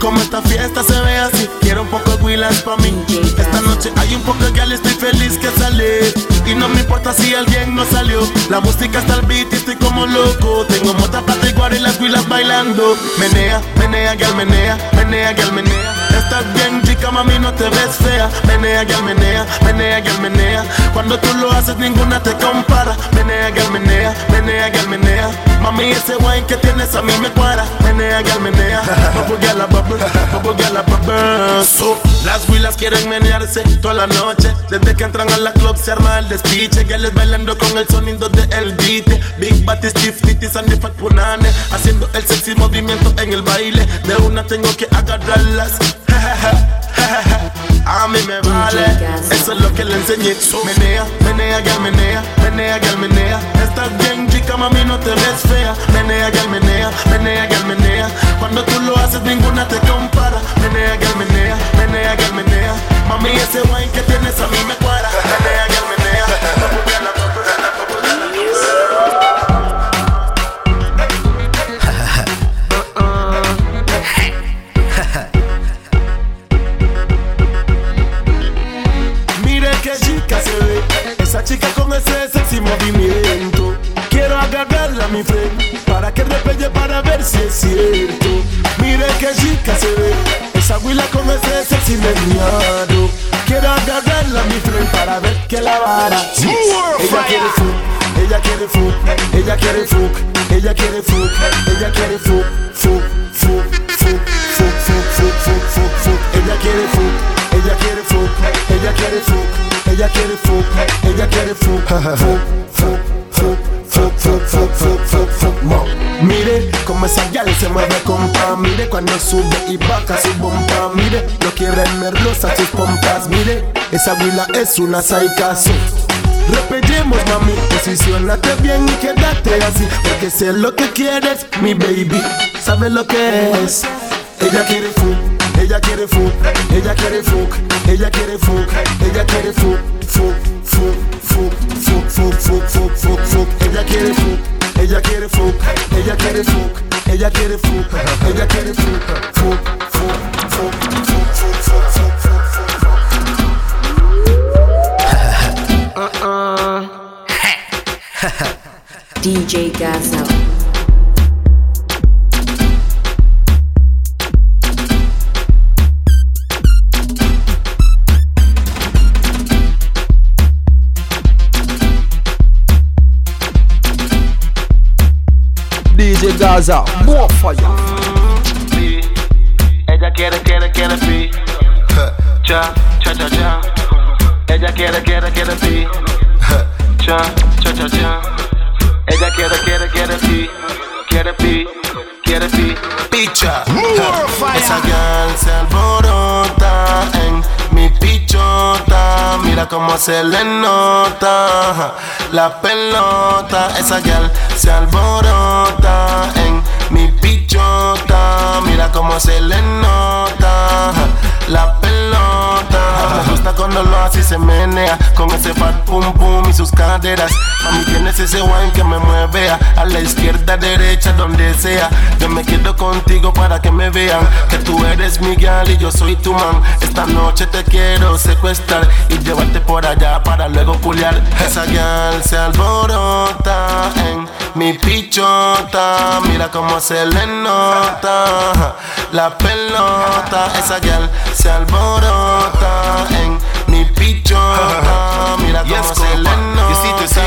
como esta fiesta se ve así. Quiero un poco de Willas pa' mí. Esta noche hay un poco de gal, estoy feliz que salí. Y no me importa si alguien no salió. La música está al beat y estoy como loco. Tengo mota, plata y y las huilas bailando. Menea, menea, gal, menea, menea. girl, menea. Estás bien chica, mami, no te ves fea. Menea, girl, menea, menea, girl, menea. Cuando tú lo haces, ninguna te compara. Menea, girl, menea, menea, girl, menea. Mami, ese wine que tienes a mí me cuadra. Menea, girl, menea. Bubble, girl, bubble, bubble, girl, bubble. So, las huilas quieren menearse toda la noche. Desde que entran a la club se arma el despiche. les bailando con el sonido de el beat. Big Batty, stiff titties and the fat punane. Haciendo el sexy movimiento en el baile. De una tengo que A mí me vale, eso es lo que le enseñé. Menea, menea, gal, menea, menea, gal, menea. Estás bien chica, mami, no te ves fea. Menea, gal, menea, menea, gal, menea. Cuando tú lo haces, ninguna te compara. Menea, gal, menea, menea, gal, menea. Mami, ese wine que tienes a mí me cuadra. Menea, gal, esa chica con ese sexy movimiento. Quiero agarrarla, mi friend, para que repelle para ver si es cierto. Mire qué chica se ve, esa huila con ese sexy meneado. Quiero agarrarla, mi friend, para ver que la vara. Sí, ella quiere fuck, ella quiere fuck, ella quiere fuck, ella quiere fuck, ella quiere fuck, fuck, fuck, fuck, fuck, fuck, fuck, fuck, fuck, fuck. Ella quiere fuck, ella quiere fuck, ella quiere fuck, ella quiere fuck, ella quiere fuck, fuck, fuck, fuck, fuck, fuck, fuck, fuck, fuck, fuck. Mire cómo esa gal se mueve compa Mire cuando sube y baja su bomba Mire, no quiere merlosa sus pompas Mire, esa huila es una saicazo Repellemos mami, posicionate bien y quédate así Porque sé lo que quieres, mi baby Sabes lo que es Ella quiere fuck, ella quiere fuck Ella quiere fuck, ella quiere fuck Ella quiere fuck, fuck, fuck, fuck, fuck, fuck, fuck, fuck, fuck, Ella quiere fuck, ella quiere fuck Ella quiere fuck, ella quiere fuck Ella quiere fuck, fuck, fuck, fuck, fuck, fuck, fuck, fuck, fuck, fuck DJ Gaza. DJ Gaza, more fire. Pi. Ella quiere, quiere, quiere pi. Cha, cha, cha, cha. Ella quiere, quiere, quiere pi. Cha, cha, cha, cha. Ella quiere, quiere, quiere pi. Quiere pi, quiere pi. picha. Esa girl se alborota en mi pichota. Mira cómo se le nota la pelota. Esa girl se alborota en mi pichota. Mira cómo se le nota la pelota. Me gusta cuando lo hace se menea con ese fat pum pum y sus caderas. Mami, tienes ese wine que me mueve a, la izquierda, derecha, donde sea. Yo me quedo contigo para que me vean que tú eres mi gal y yo soy tu man. Esta noche te quiero secuestrar y llevarte por allá para luego culiar. Esa gal se alborota en mi pichota. Mira cómo se le nota la pelota. Esa gal se alborota en mi pichota. Mira cómo se le nota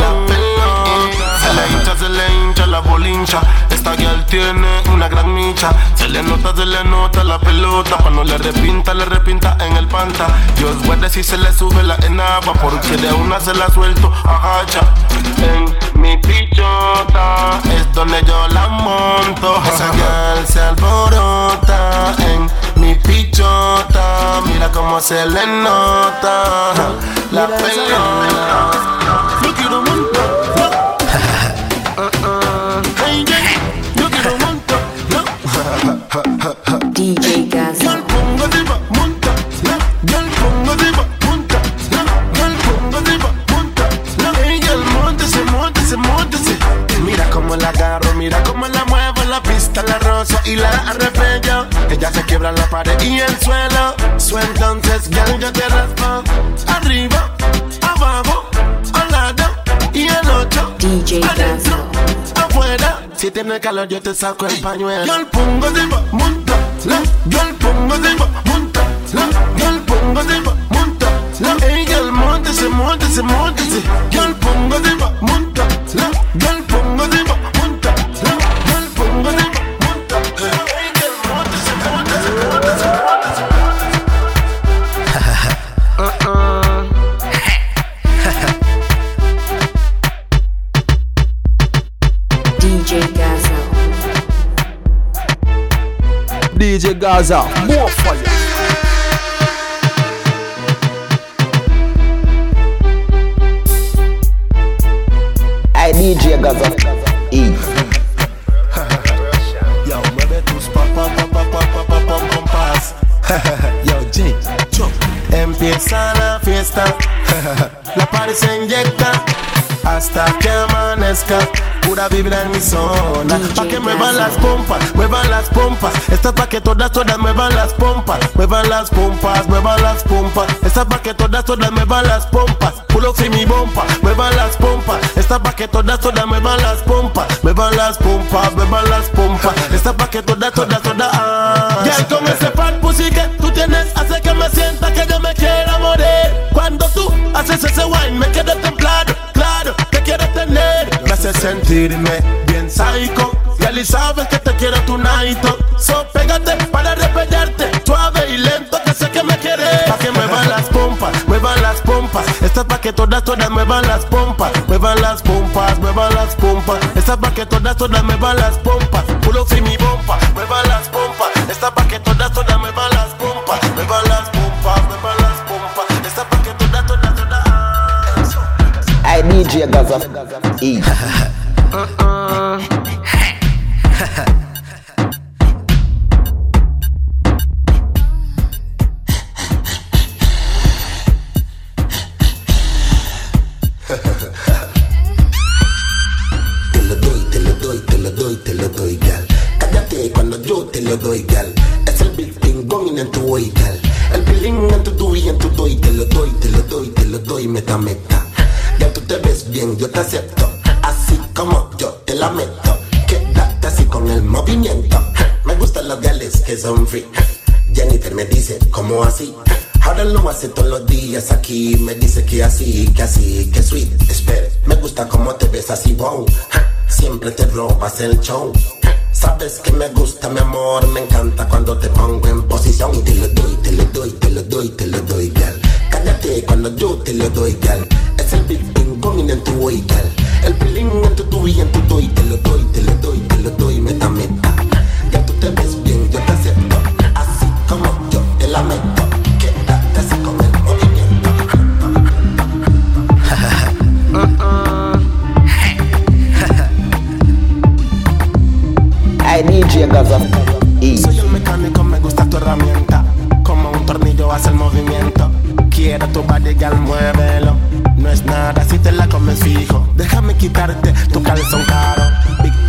la pelota. Se le hincha, se le hincha la bolincha. Esta girl tiene una gran micha. Se le nota, se le nota la pelota. Cuando le repinta, le repinta en el panta. Dios guarde si se le sube la enagua. Porque de una se la suelto a hacha. En mi pichota es donde yo la monto. Esa girl se alborota en mi pichota, mira cómo se le nota la pelota. Yo quiero un montón. Yo quiero monta, montón. DJ Cassidy. Yo el pongo de va, montón. Yo pongo de va, puntón. Yo el pongo de va, puntón. Yo el pongo de va, puntón. Yo el pongo de va, se mueve, se. Mira cómo la agarro, mira cómo la muevo, la pista, la rosa y la da. Ella se quiebra la pared y el suelo. Suelta entonces, girl, yo te raspo. Arriba, abajo, al lado y el ocho. DJ Adentro, afuera. Si tiene calor, yo te saco el pañuelo. Yo el pongo diva, monta. Yo el pongo de monta, yo el pongo de monta. Ella el monte se monte se monte se. Yo el pongo de monta, yo el pongo de monta, DJ Gaza, more fire. I DJ Gaza. Easy. Yo, mueve tus pa pa pa pa pa pa pa pom pom pas. Yo, J, yo. Empieza la fiesta, la party se inyecta hasta que amanezca. Pura vibra en mi zona. Pa' que muevan las pompas, muevan las pompas. Esta pa' que todas, todas muevan las pompas. Muevan las pompas, muevan las pompas. Esta pa' que todas, todas muevan las pompas. Pull up mi bompa, muevan las pompas. Esta pa' que todas, todas muevan las pompas. Muevan las pompas, muevan las pompas. Esta pa' que todas, todas, todas. Ah. Ya con ese fat pussy que tú tienes hace que me sienta que yo me quiera morir. Cuando tú haces ese wine me quedo Me hace sentirme bien psycho. Y y sabes que te quiero tonight. So pégate para repellarte, suave y lento que sé que me quieres. Pa' que muevan las pompas, muevan las pompas. Esta es pa' que todas, todas muevan las pompas. Muevan las pompas, muevan las pompas. Esta es pa' que todas, todas muevan las pompas. Pulo fi mi bomba, muevan las pompas. Esta es pa' que todas, todas muevan las pompas. DJ Gaza. Easy. Te lo doy, te lo doy, te lo doy, te lo doy, gal. Cállate cuando yo te lo doy, gal. Es el big going en tu way, gal. El feeling en tu y en tu doy, te lo doy, te lo doy, te lo doy, meta, meta. Ya tú te ves bien, yo te acepto. Así como yo te la meto. Quédate así con el movimiento. Me gustan los gales que son free. Jennifer me dice, ¿cómo así? Ahora lo hace todos los días aquí. Me dice que así, que así, que sweet. Espera, me gusta cómo te ves así, wow. Siempre te robas el show. Sabes que me gusta, mi amor. Me encanta cuando te pongo en posición. Y te lo doy, te lo doy, te lo doy, te lo doy, gal. Cállate cuando yo te lo doy, gal. Es el big bing going en tu way, gal. El feeling en tu tu y en tu doy. Te lo doy, te lo doy, te lo doy, meta, meta. Ya tú te ves bien, yo te acepto. Así como yo te la meto. Quédate así con el movimiento. I Gaza. Easy. Soy el mecánico, me gusta tu herramienta. Como un tornillo hace el movimiento. Quiero tu body, gal, muévelo. No es nada si te la comes fijo. Déjame quitarte tu calzón caro.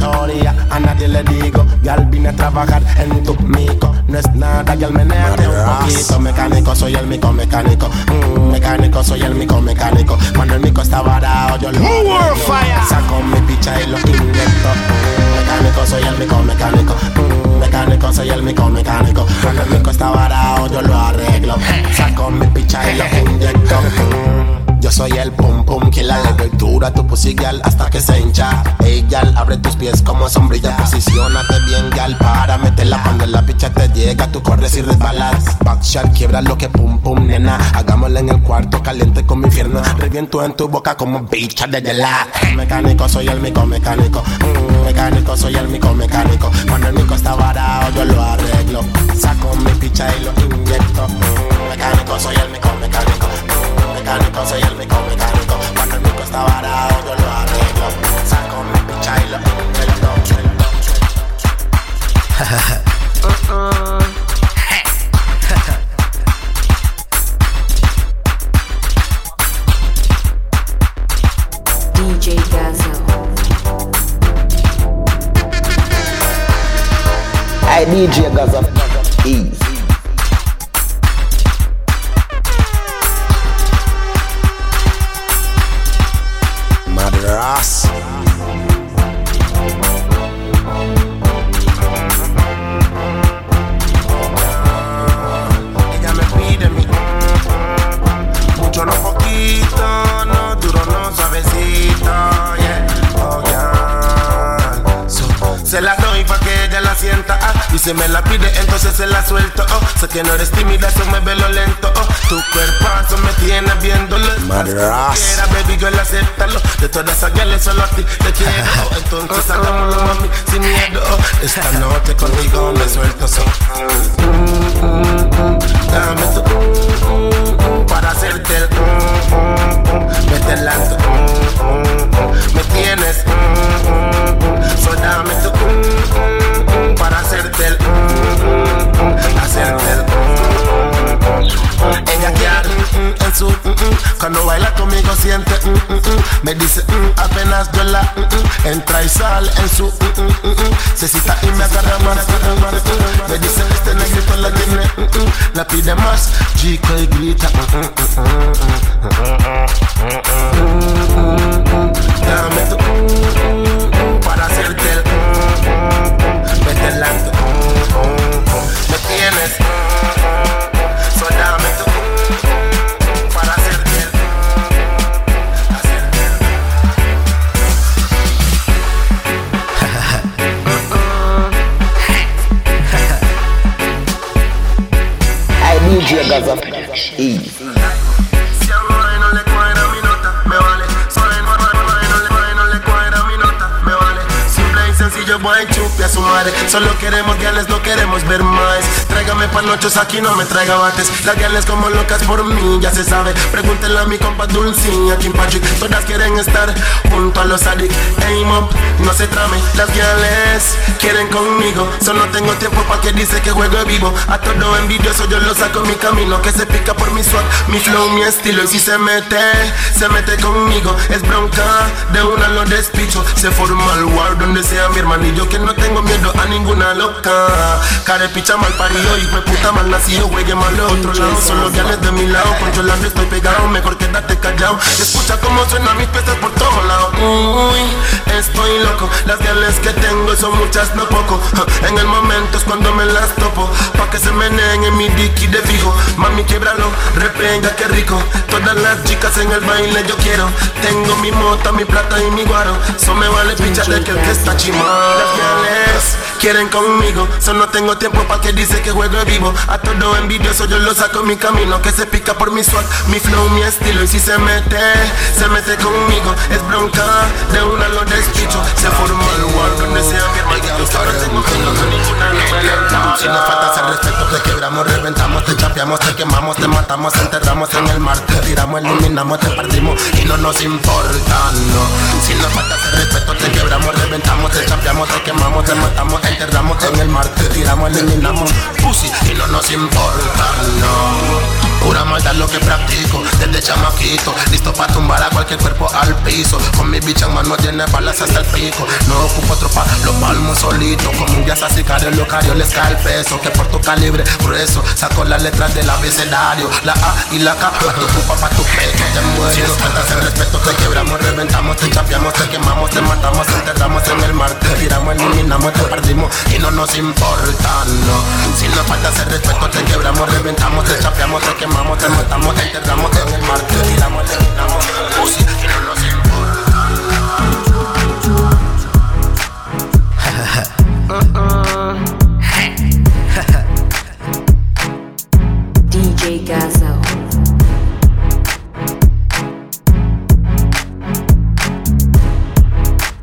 A nadie le digo. Gal, vine a trabajar en tu mico. No es nada, gal, meneate un poquito. Mecánico, soy el mico mecánico. Mm, mecánico, soy el mico mecánico. Cuando el mico está varado, yo lo arreglo. Saco mi picha y lo inyecto. Mm, mecánico, soy el mico mecánico. Mm, mecánico, soy el mico mecánico. Cuando el mico está varado, yo lo arreglo. Saco mi picha y lo inyecto. Yo soy el pum pum killer, le doy dura tu pussy gal hasta que se hincha. Ey gal, abre tus pies como sombrilla, posicionate bien gal para meterla cuando la picha te llega, tú corres y resbalas. Backshot, quiebra lo que pum pum nena, hagámosla en el cuarto caliente como infierno. Reviento en tu boca como bicha de gelada. Mecánico, soy el mico mecánico. Mm, mecánico, soy el mico mecánico. Cuando el mico está varado, yo lo arreglo. Saco mi picha y lo inyecto. Mm, mecánico, soy el mico mecánico. Mecánico, soy el mico mecánico. Cuando el mico está varado, yo lo arreglo. Saco mi picha y lo inyecto. DJ uh-uh. Gaza. I DJ Gaza. Easy. Si me la pide, entonces se la suelto. Oh, sé que no eres tímida, eso me ve lo lento. Oh, tu cuerpo me tiene viéndolo. Madras. Quiera, baby, girl, acéptalo. De todas esas gales, solo a ti te quiero. Oh, entonces hagámoslo, mami, sin miedo. Oh, esta noche contigo me suelto. So. Dame tu para hacerte el mm, mm. me tienes. So dame tu para hacerte el mm, mm, mm. hacerte el mm, mm, mm. Ella quiere mm, mm, en su mm, mm. cuando baila conmigo siente mm, mm, mm. me dice mm, apenas yo la mm, mm. entra y sale en su mm, mm, mm, mm. se cita y me agarra más mm, mm, mm. me dice este negrito la tiene mm, mm. la pide más chico y grita mm, mm, mm, mm, mm. Dame tu mm. Vete lento, mm, mm, mm. me tienes mm, mm, mm. So dame tu mm, mm, mm, para hacerte el mm, hacerte el I DJ Gaza. Easy. Simple y sencillo, voy chupi a su madre. Solo queremos guiales, no queremos ver más. Tráigame panochos aquí, no me traiga bates. Las guiales como locas por mí, ya se sabe. Pregúntenle a mi compa Dulcín y a Kim Patrick. Todas quieren estar junto a los adicts. Aim up, no se trame. Las guiales quieren conmigo. Solo tengo tiempo para que dice que juego vivo. A todo envidioso yo lo saco mi camino. Que se pica por mi swag, mi flow, mi estilo. Y si se mete, se mete conmigo. Es bronca, de una lo despicho. Se forma el war donde sea mi hermanillo. Que no tengo miedo a ninguna loca. Care picha mal parido, hijo de puta mal nacido. Juegue mal de otro lado. Solo viales de mi lado. Controlando estoy pegado. Mejor quédate callado. Escucha cómo suenan mis piezas por todos lados. Uy, estoy loco. Las viales que tengo son muchas, no poco. En el momento es cuando me las topo. Pa' que se meneen en mi dicky de fijo. Mami, quiebralo, repenga, qué rico. Todas las chicas en el baile yo quiero. Tengo mi mota, mi plata y mi guaro. So me vale picha de que el que está chimado. Las viales quieren conmigo. Solo no tengo tiempo pa' que dice que juego vivo. A todo envidioso yo lo saco mi camino. Que se pica por mi swag, mi flow, mi estilo. Y si se mete, se mete conmigo. Es bronca, de una lo despicho. Se forma el war donde sea mi hermanito. Ahora tengo no con ninguna. Si nos falta hacer respeto, te quebramos, reventamos, te chapeamos, te quemamos, te matamos, te enterramos en el mar. Te tiramos, eliminamos, te partimos y no nos importa, no. Si nos falta hacer respeto, te quebramos, reventamos, te chapeamos, te quemamos, te matamos, enterramos en el mar. Te tiramos, eliminamos, pussy y no nos importa, no. Pura maldad lo que practico desde chamaquito Listo para tumbar a cualquier cuerpo al piso. Con mi bicha en mano tiene balas hasta el pico. No ocupo tropa, lo palmo solito Como un día sicario, lo cario les cae el peso. Que por tu calibre grueso Saco las letras del abecedario. La A y la K tu pupa, pa' tu pecho te muero. Si nos faltas el respeto te quebramos, reventamos Te chapeamos, te quemamos, te matamos Te enterramos en el mar Te tiramos, eliminamos, te perdimos Y no nos importa, no. Si nos faltas el respeto te quebramos, reventamos Te chapeamos, te quemamos, te matamos Te enterramos en el mar Te tiramos, eliminamos Pussy, y no nos importa DJ Gaza.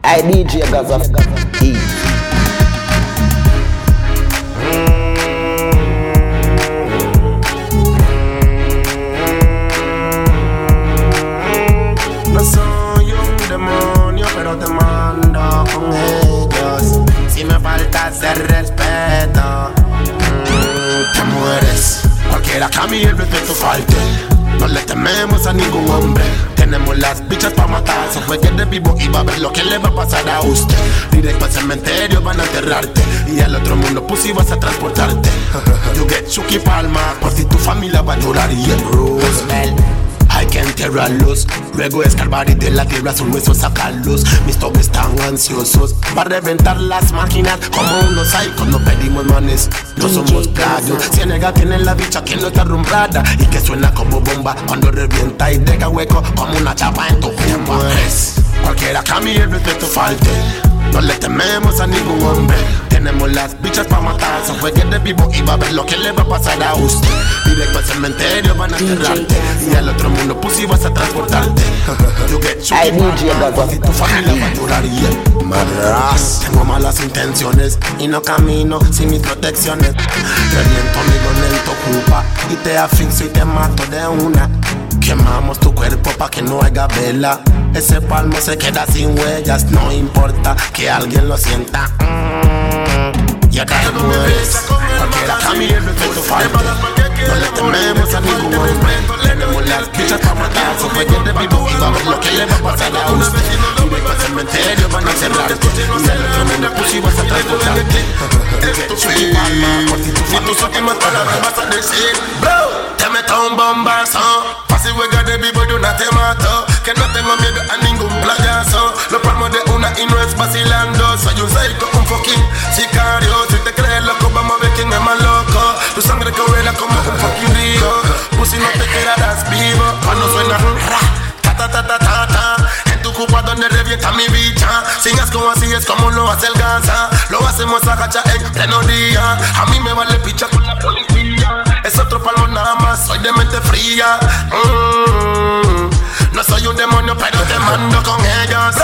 I DJ Gaza. Easy. Si me faltas el respeto, mm, te mueres. Cualquiera que el respeto falte. No le tememos a ningún hombre. Tenemos las bichas para matar. Se fue que de vivo y va a ver lo que le va a pasar a usted. Directo al cementerio van a enterrarte. Y al otro mundo, pues si vas a transportarte. You get Chucky Palma. Por si tu familia va a llorar y el Roosevelt. Hay que enterrarlos, luego escarbar y de la tierra sus huesos sacarlos. Mis toques están ansiosos para reventar las máquinas. Como unos hay cuando pedimos manes, no somos playos. Cienega tiene la bicha que no está rumbrada y que suena como bomba cuando revienta y deja hueco como una chapa en tu Pues, cualquiera que a mí el respeto falte. No le tememos a ningún hombre. Tenemos las bichas fue que de vivo iba a ver lo que le va a pasar a usted. Directo al cementerio van a enterrarte. Y al otro mundo pues ibas a transportarte. You get tu familia va a llorar y el madras. Tengo malas intenciones y no camino sin mis protecciones. Reviento amigo lento, culpa y te asfixio y te mato de una. Quemamos tu cuerpo pa' que no haya vela. Ese palmo se queda sin huellas, no importa que alguien lo sienta. Mm. Y acá no me ves, cualquiera camina en tu falta. No le tememos a ningún hombre. Tenemos las bichas pa' matar. So fue de a ver lo que le va a pasar a usted. Si vas a decir, bro, te meto un bombazo. Fácil juega de vivo y una te mato. Que no tengo miedo a ningún playazo. Lo palmo de una y no es vacilando. Soy un psycho, un fucking sicario. Si te crees loco, vamos a ver quién es más Tu sangre que como un fucking río. Si no te quedarás vivo. Cuando suena ta ta ta ta ta ta. En tu cupa donde revienta mi bicha. Sin asco así es como lo hace el Gaza. Lo hacemos a cacha en pleno día. A mí me vale picha con la policía. Es otro palmo nada más, soy de mente fría. Mm. No soy un demonio, pero te mando con ellos.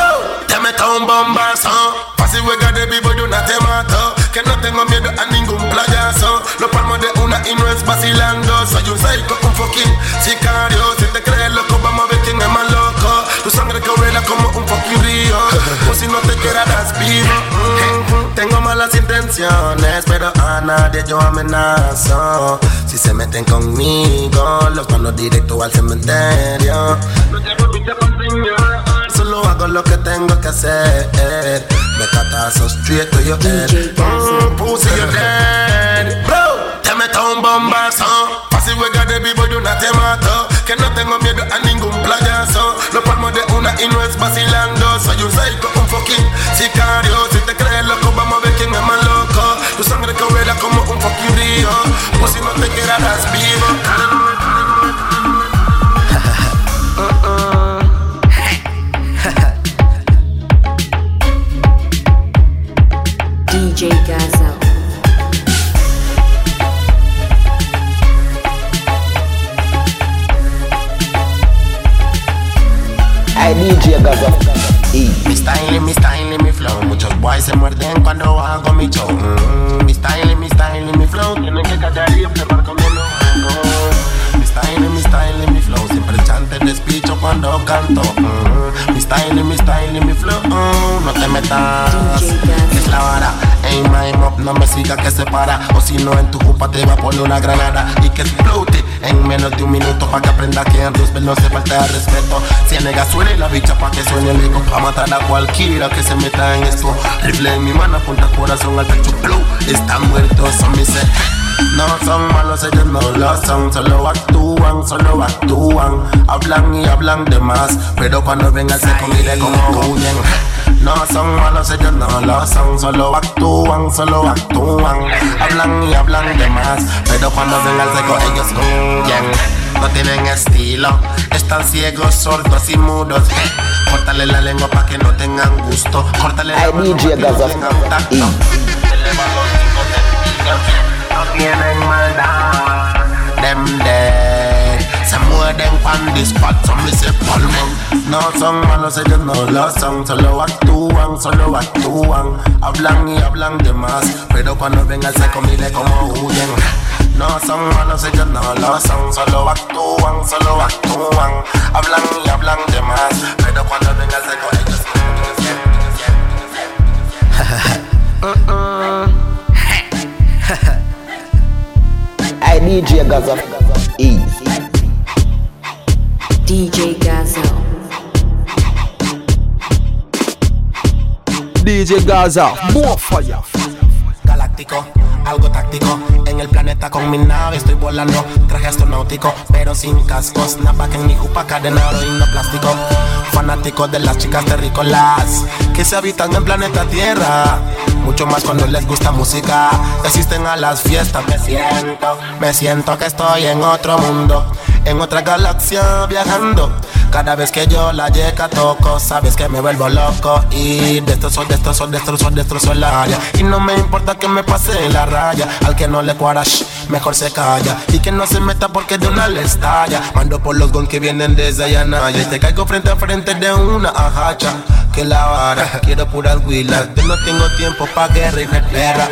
Te meto un bombazo. Fácil juega de vivo y una te mato. Que no tengo miedo a ningún playazo. Los palmos de una y no es vacilando. Soy un psycho, un fucking sicario. Si te crees loco, vamos a ver quién es más loco. Tu sangre que vuela como un fucking río. O si no te quedarás vivo. Mm. Tengo malas intenciones, pero a nadie yo amenazo. Si se meten conmigo, los mando directo al cementerio. No hago lo que tengo que hacer. Me catazo street to your head. Mm, pussy, you're dead. Bro, te meto un bombazo. Fácil juega de vivo y una te mato. Que no tengo miedo a ningún playazo. Los palmos de una y no es vacilando. Soy un psycho, un fucking sicario. Si te crees loco, vamos a ver quién es más loco. Tu sangre que huela como un fucking río. Si no te quedarás vivo. Ay, DJ Gaza. Mi style mi style mi flow. Muchos boys se muerden cuando hago mi show. Mm, mi style mi style mi flow. Tienen que callar y observar despicho cuando canto. Mm, mi style mi style mi flow. Mm, no te metas. es la vara. Aim my up, no me siga que se para. O si no, en tu jupa te va a poner una granada. Y que explote en menos de un minuto. Pa' que aprenda que en Roosevelt no se falta respeto. Si nega suena la bicha pa' que suene el eco. Pa' matar a cualquiera que se meta en esto. Rifle en mi mano, apunta corazón al pecho. Blow, están muertos, son mis. No son malos, ellos no lo son. Solo actúan, solo actúan. Hablan y hablan de más. Pero cuando venga se mire como huyen. No son malos, ellos no lo son. Solo actúan, solo actúan. Hablan y hablan de más. Pero cuando venga el seco, ellos huyen. No tienen estilo, están ciegos, sordos y mudos. Córtale la lengua pa' que no tengan gusto. Córtale la Ay, mano DJ pa' que no tengan tacto. E. Elevan los hijos de tigres, no tienen maldad. Them dead, se mueren pan spot, son mis palmón. No son malos, ellos no lo son, solo actúan, solo actúan. Hablan y hablan de más, pero cuando venga el seco, mire como huyen. No son malos, ellos no lo son, solo actúan, solo actúan. Hablan y hablan de más, pero cuando venga el seco, ellos Ay, DJ Gaza. E. DJ Gaza. DJ Gaza. More fire. galáctico, algo táctico. En el planeta con mi nave estoy volando. Traje astronáutico, pero sin cascos. Napa que en mi jupa cadenado y no plástico. Fanático de las chicas terrícolas que se habitan en planeta Tierra. Mucho más cuando les gusta música. Asisten a las fiestas, me siento. Me siento que estoy en otro mundo. En otra galaxia viajando. Cada vez que yo la yeca toco, sabes que me vuelvo loco. Y destrozo, destrozo, destrozo, destrozo el área. Y no me importa que me pase la raya. Al que no le cuadra, mejor se calla. Y que no se meta porque de una le estalla. Mando por los gon que vienen desde Ayanaya. Y te caigo frente a frente de una ajacha. Que la vara, quiero puras huilas. Yo no tengo tiempo pa' guerra y guerra.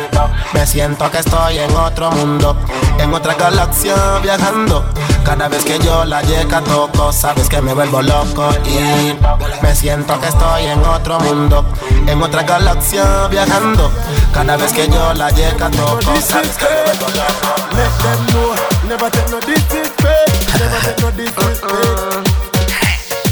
Me siento que estoy en otro mundo, en otra galaxia viajando. Cada vez que yo la yeca toco, sabes que me vuelvo loco y me siento que estoy en otro mundo, en otra galaxia viajando. Cada vez que yo la yeca toco, sabes que me vuelvo loco. Let them know, never take no disrespect, never take no disrespect,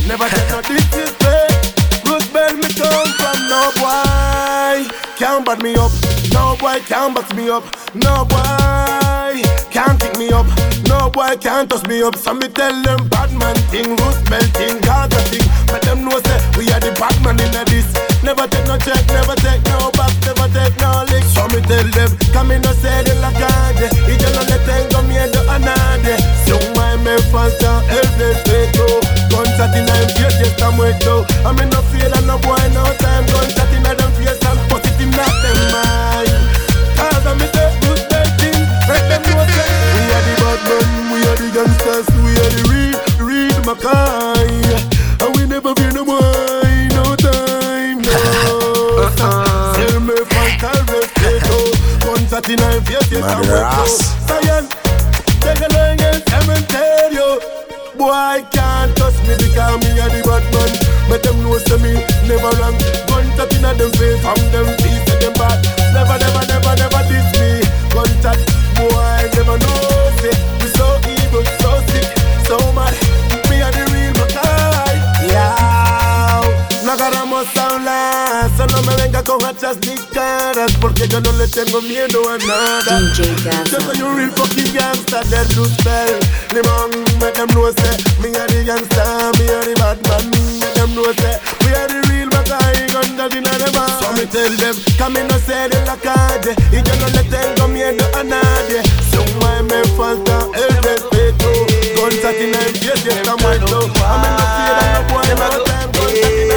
never take no disrespect. Roosevelt me come from no boy, can't me up, no boy can't back me up, no boy can't pick me up, no boy can't touch me up. So me tell them bad man thing, Roosevelt thing, Gaza thing. But them know say we are the bad man in this. Never take no check, never take no back, never take no lick. So me tell them, come in no say de la calle, y yo no le tengo miedo a nadie. So why me falta el respeto? Con satina en face, ya está muerto. A mí no fear that no boy no time. Con satina en face and put it in them mind. Cause I'm say Roosevelt thing, make them know say we are the bad men, we are the gangsters, we are the real, real Mackay. And we never fear no boy, no time, no. Tell me falta el respeto. Con satina en face, ya está muerto. Zion, déjalo en el cementerio. Boy can't touch me because me a the bad man. But them know say me never wrong. Gunshot inna them face from them feet say them bad. Never, never, never, never diss me. Gunshot, boy never know say venga con hachas ni caras Porque yo no le tengo miedo a nada. DJ Yo soy un real fucking gangster, del Roosevelt. Limón, make them know say Me a the gangster, me a the bad man Make them know say We are the real Mackay, guns in the bar So me tell them, come in no sé de la calle Y yo no le tengo miedo a nadie. So why me falta el respeto Guns in the face, y está muerto. A mí no quiera, no puedo, no tengo Guns in the face,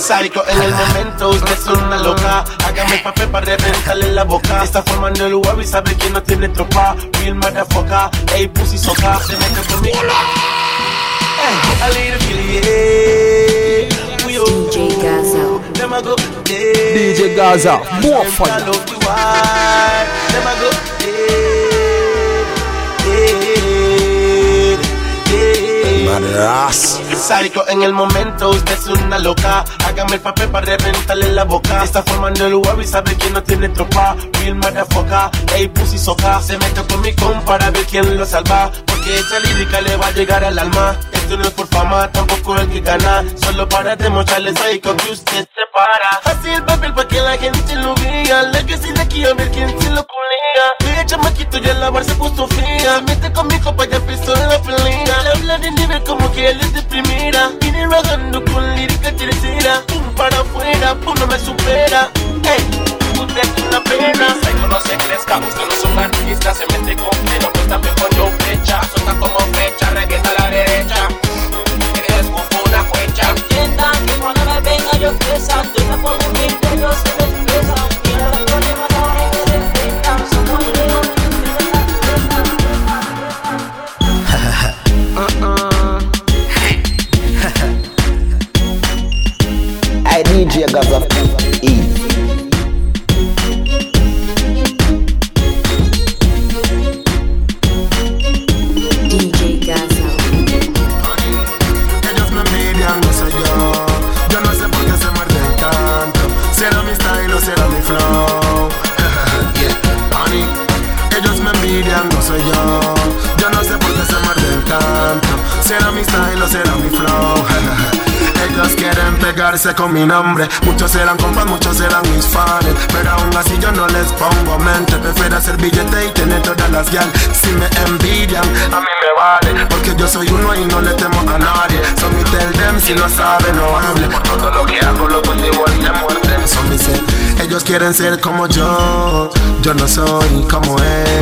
Sádico en el momento, usted es una loca. Hágame papel para reventarle la boca. Está formando el web y sabe que no tiene tropa. Real motherfucker, ey pussy soca. Se mete conmigo. Hey, a little bit, yeah. We all- DJ Gaza. Them a go, yeah. DJ Gaza, more Them fire. follow the wire. Them a go, yeah. Yeah, yeah. Madras. Sádico en el momento, usted es una loca. Hágame el papel para reventarle la boca. Está formando el web y sabe que no tiene tropa. Real motherfucker, ey pussy soca. Se mete con mi con para ver quién lo salva. Porque esta lírica le va a llegar al alma. Esto no es por fama, tampoco el que gana. Solo para demostrarle sádico que usted se para. Así el papel para que la gente lo vea. La que si de aquí a ver quién se lo culea. De chamaquito ya la bar se puso fría. Mete con mi copa ya empezó la pelea. Le habla de nivel como que él es de primera. Viene rogando con lírica tercera. Pum para afuera, pum no me supera. Ey, pena. Psycho no se crezca, usted no es un artista Se mete con pleno, pues también con yo flecha Suelta como flecha, revienta a la derecha Es como una flecha que cuando me venga yo ellos se los problemas ahora que se enfrentan, somos leones. I E. Ellos quieren pegarse con mi nombre. Muchos serán compas, muchos serán mis fans. Pero aún así yo no les pongo mente. Prefiero hacer billete y tener todas las gal. Si me envidian, a mí me vale. Porque yo soy uno y no le temo a nadie. Son mi tell them, si no sabe, no hable. Por todo lo que hago, lo cultivo y te muerden. Son mis Ellos quieren ser como yo. Yo no soy como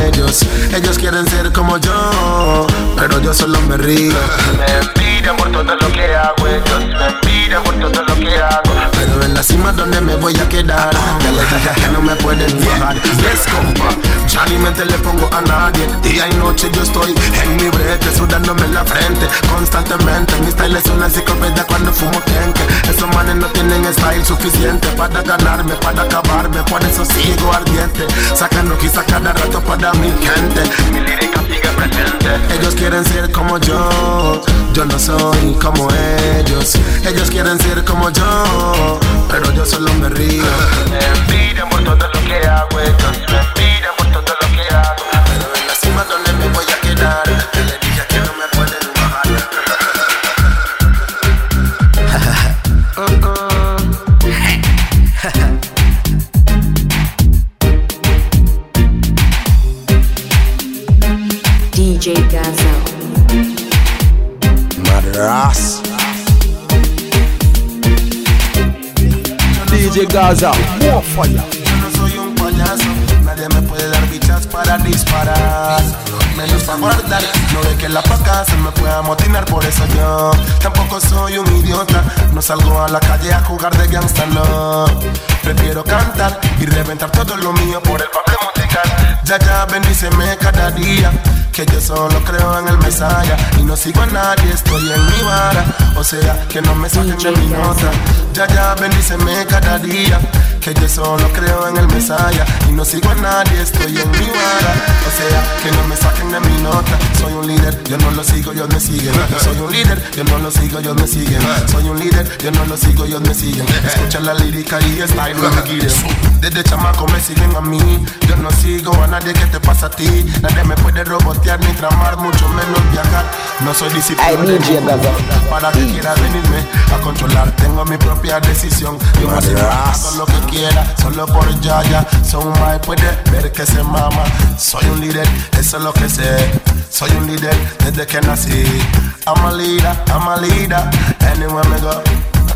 ellos. Ellos quieren ser como yo, pero yo solo me río. Me envidian por todo lo que hago, ellos me envidian por todo lo que hago. Pero en la cima donde me voy a quedar, ya les dije que no me pueden bajar. Yes, compa, ya ni mente le pongo a nadie. Día y noche yo estoy en mi brete, sudándome en la frente constantemente. Mi style es una enciclopedia cuando fumo kenke. Esos manes no tienen style suficiente para ganarme, para acabarme. Por eso sigo ardiente, sacando quizá cada rato para mi gente. Mi lírica sigue presente. Ellos quieren ser como yo, yo no soy como ellos. Ellos quieren ser como yo, pero yo solo me río. Me envidian por todo lo que hago, ellos me envidian por todo lo que hago. Pero en la cima donde me voy a quedar, yo le dije que no me Madras. DJ Gaza, more fire. Yo no soy un payaso, nadie me puede dar bichas para disparar. Menos para guardar, no ve que la paca se me pueda amotinar, por eso yo tampoco soy un idiota. No salgo a la calle a jugar de gangsta, no. Prefiero cantar y reventar todo lo mío por el papel musical. Ya, ya, bendíceme cada día. Que yo solo creo en el Mesaya y no sigo a nadie, estoy en mi vara. O sea, que no me saquen de mi nota. Ya, ya, bendíceme cada día. Que yo solo creo en el Mesaya y no sigo a nadie, estoy en mi vara. O sea, que no me saquen de mi nota. Soy un líder, yo no lo sigo, ellos me siguen. Soy un líder, yo no lo sigo, ellos me siguen. Soy un líder, yo no lo sigo, ellos me siguen. Escucha la lírica y style, no me. Desde chamaco me siguen a mí. Yo no sigo a nadie que te pasa a ti. Nadie me puede robotear ni tramar, mucho menos viajar. No soy Gaza. Para que quiera venirme a controlar, tengo mi propia decisión. Yo me hago lo que quiera, solo por ya ya. Son my puede ver que se mama. Soy un líder, eso es lo que sé. Soy un líder desde cannot see. I'm a leader, I'm a leader. Anywhere me go,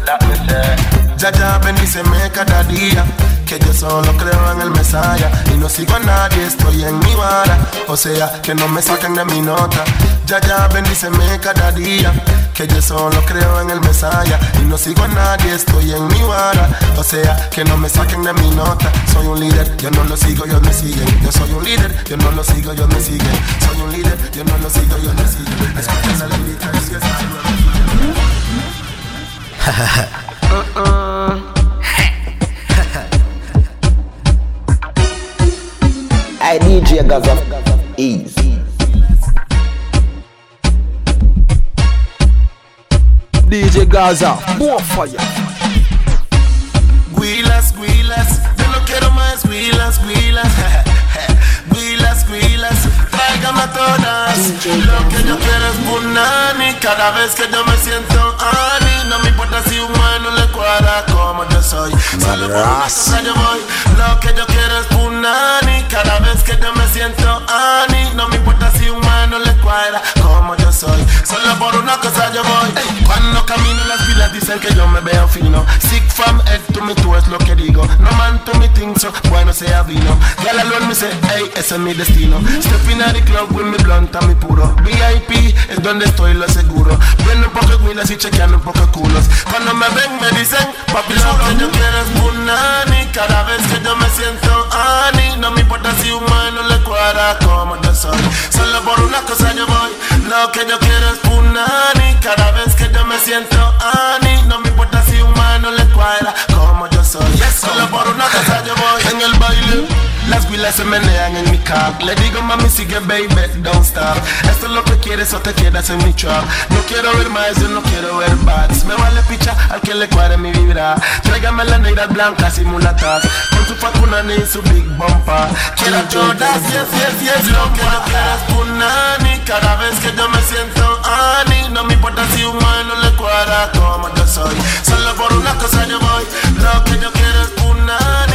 let me say. Ya bendíceme cada día. Que yo solo creo en el Mesaya Y no sigo a nadie, estoy en mi vara O sea, que no me saquen de mi nota. Ya bendíceme cada día Que yo solo creo en el Mesaya Y no sigo a nadie, estoy en mi vara O sea, que no me saquen de mi nota. Soy un líder, yo no lo sigo, ellos me siguen. Yo soy un líder, yo no lo sigo, ellos me siguen. Soy un líder, yo no lo sigo, ellos me siguen. Escuchen la lírica y si es Hey, DJ Gaza. Easy. DJ Gaza, more fire. Guilas, guilas, yo no quiero más guilas, guilas. Guilas, guilas, todas. Lo que yo quiero es punani. Cada vez que yo me siento ani, no me importa si un humano le cuadra como yo soy. Solo por una cosa yo voy. Lo que yo quiero es punani. Cada vez que yo me siento ani, no me importa si un humano le cuadra soy. Solo por una cosa yo voy. Ey, Cuando camino las pilas dicen que yo me veo fino. Sick from head to me tú es lo que digo. No man to me think so, bueno sea vino. Girl alone me say, hey, ese es mi destino. Stepping at the club with mi blunt a mi puro. VIP es donde estoy, lo seguro. Viendo un poco de milas y chequeando un poco de culos. Cuando me ven me dicen, papi, lo que yo quiero es. Cada vez que yo me siento ani, no me importa si un humano le cuadra como yo soy. Solo por una cosa yo voy. Lo que yo quiero es punani. Cada vez que yo me siento ani, no me importa si un humano le cuadra como yo soy. Solo por una cosa yo voy. En el baile, las vilas se menean en mi car. Le digo, mami, sigue, baby, don't stop. Esto es lo que quieres o te quedas en mi trap. No quiero ver más, yo no quiero ver bats. Me vale picha al que le cuadre mi vibra. Tráigame las negras blancas y mulatas. Con su facunani y su big bumper. Quiero todas, yes, yes, yes. Lo que yo quiero es punani. Cada vez que yo me siento ani, no me importa si un humano le cuadra como yo soy. Solo por una cosa yo voy. Lo que yo quiero es punani.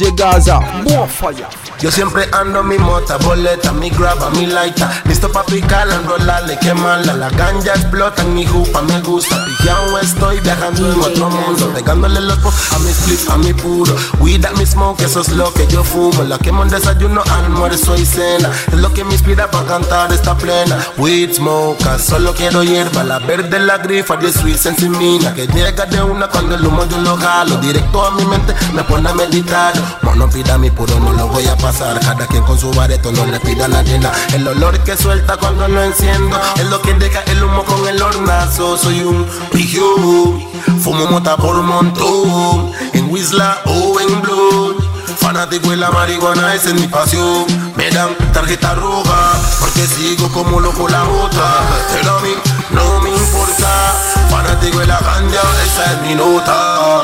DJ Gaza, more fire. Yo siempre ando mi mota, boleta, mi graba, mi laita Listo pa' picarla, enrolarle, quemarla La ganja explota en mi jupa, me gusta. Pijao estoy viajando en otro mundo Pegándole los a mi split, a mi puro. Weed at mi smoke, eso es lo que yo fumo. La quemo en desayuno, almuerzo y cena. Es lo que me inspira para cantar esta plena. Weed smoke, solo quiero hierba La verde, la grifa, el sweet sensimina Que llega de una cuando el humo yo lo jalo. Directo a mi mente, me pone a meditar. Mono pida mi puro, no lo voy a pasar cada quien con su bareto, no le pida la arena. El olor que suelta cuando lo enciendo es lo que deja el humo con el hornazo. Soy un pijo, fumo mota por montón. En Wisla o en Blue. Fanático de la marihuana, esa es mi pasión. Me dan tarjeta roja porque sigo como loco la bota. Pero a mí no me importa. Fanático de la ganja, esa es mi nota.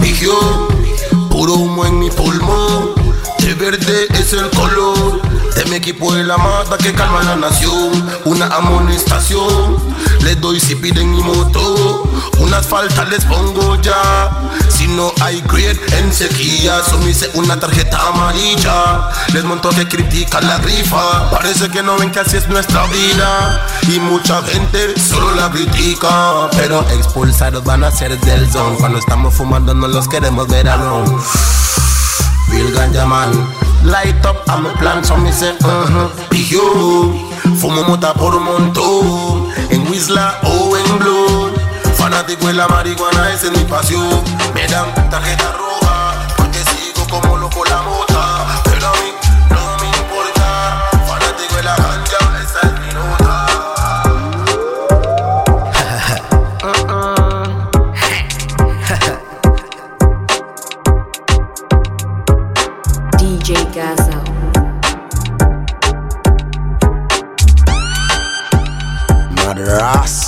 Pijo, puro humo en mi pulmón verde es el color de mi equipo de la mata que calma la nación. Una amonestación, les doy si piden mi moto. Unas faltas les pongo ya. Si no hay grid en sequía, me hice una tarjeta amarilla. Les monto que critican la grifa. Parece que no ven que así es nuestra vida. Y mucha gente solo la critica. Pero expulsados van a ser del zone. Cuando estamos fumando no los queremos ver alone. Real ganja Light up a plan so me say uh-huh. Fumo mota por montón En Wisla o en Blue Fanático de la marihuana, esa es mi pasión Me dan tarjeta roja DJ Gaza. Madras.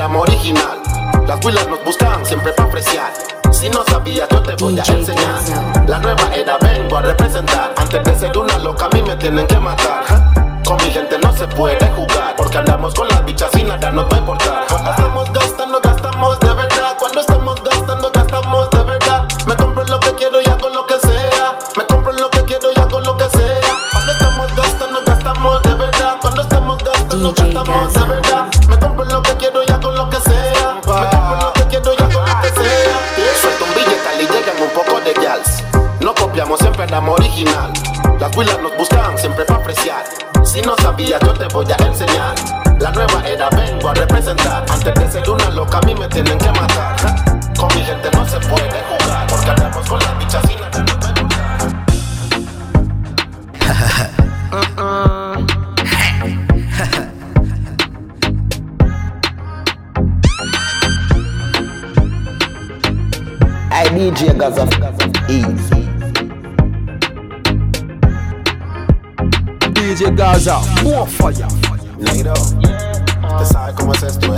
Original. Las huilas nos buscan siempre para apreciar. Si no sabías, yo te voy a enseñar. La nueva era vengo a representar. Antes de ser una loca, a mí me tienen que matar. Con mi gente no se puede jugar. Porque andamos con las huilas nos buscan siempre para apreciar. Si no sabías, yo te voy a enseñar. La nueva era vengo a representar. Antes de ser una loca, a mí me tienen que matar. Con mi gente no se puede jugar. Porque andamos con las bichas y nada nos va a importar. I DJ Gaza Gaza, more fire. Neiro, ¿usted sabe cómo es esto,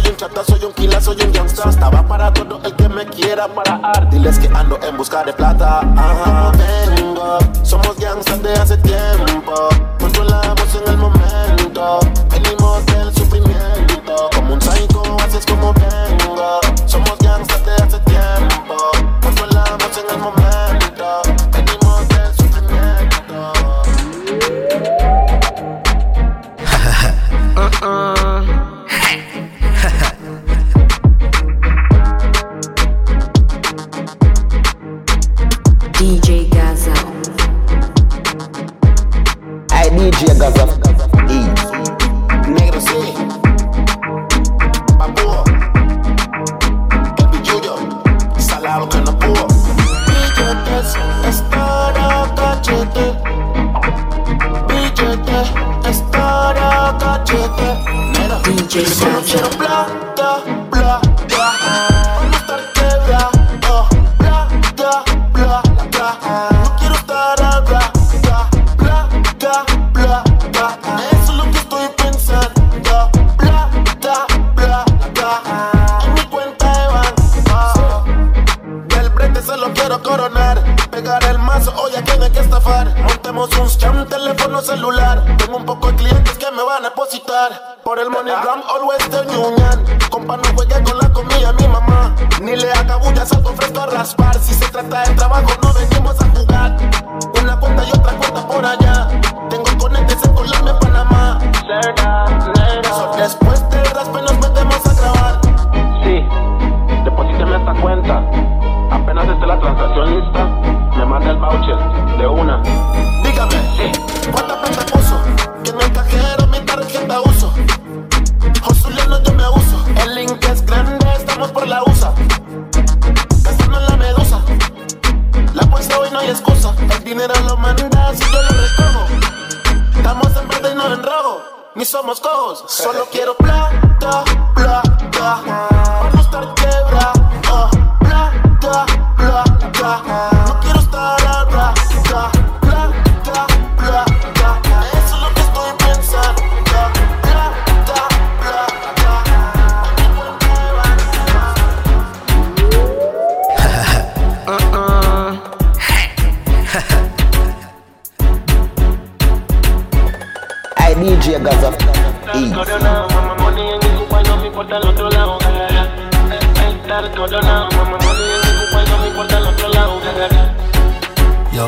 soy un chata, soy un kila, soy un gangsta. Estaba para todo el que me quiera parar. Diles que ando en busca de plata. Ajá,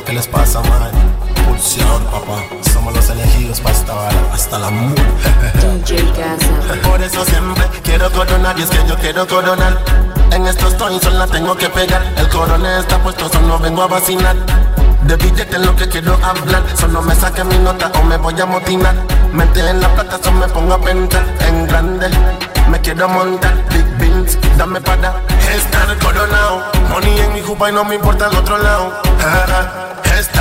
¿qué les pasa, man? Pulsión, papá. Somos los elegidos para esta vara. Hasta la muerte. Por eso siempre quiero coronar y es que yo quiero coronar. En estos toys la tengo que pegar. El coronel está puesto, solo vengo a vacinar. De billete es lo que quiero hablar. Solo me saque mi nota o me voy a motinar. Mente en la plata, solo me pongo a pensar en grande. Me quiero montar big bills, dame para estar coronado. Money en mi cupa y no me importa el otro lado.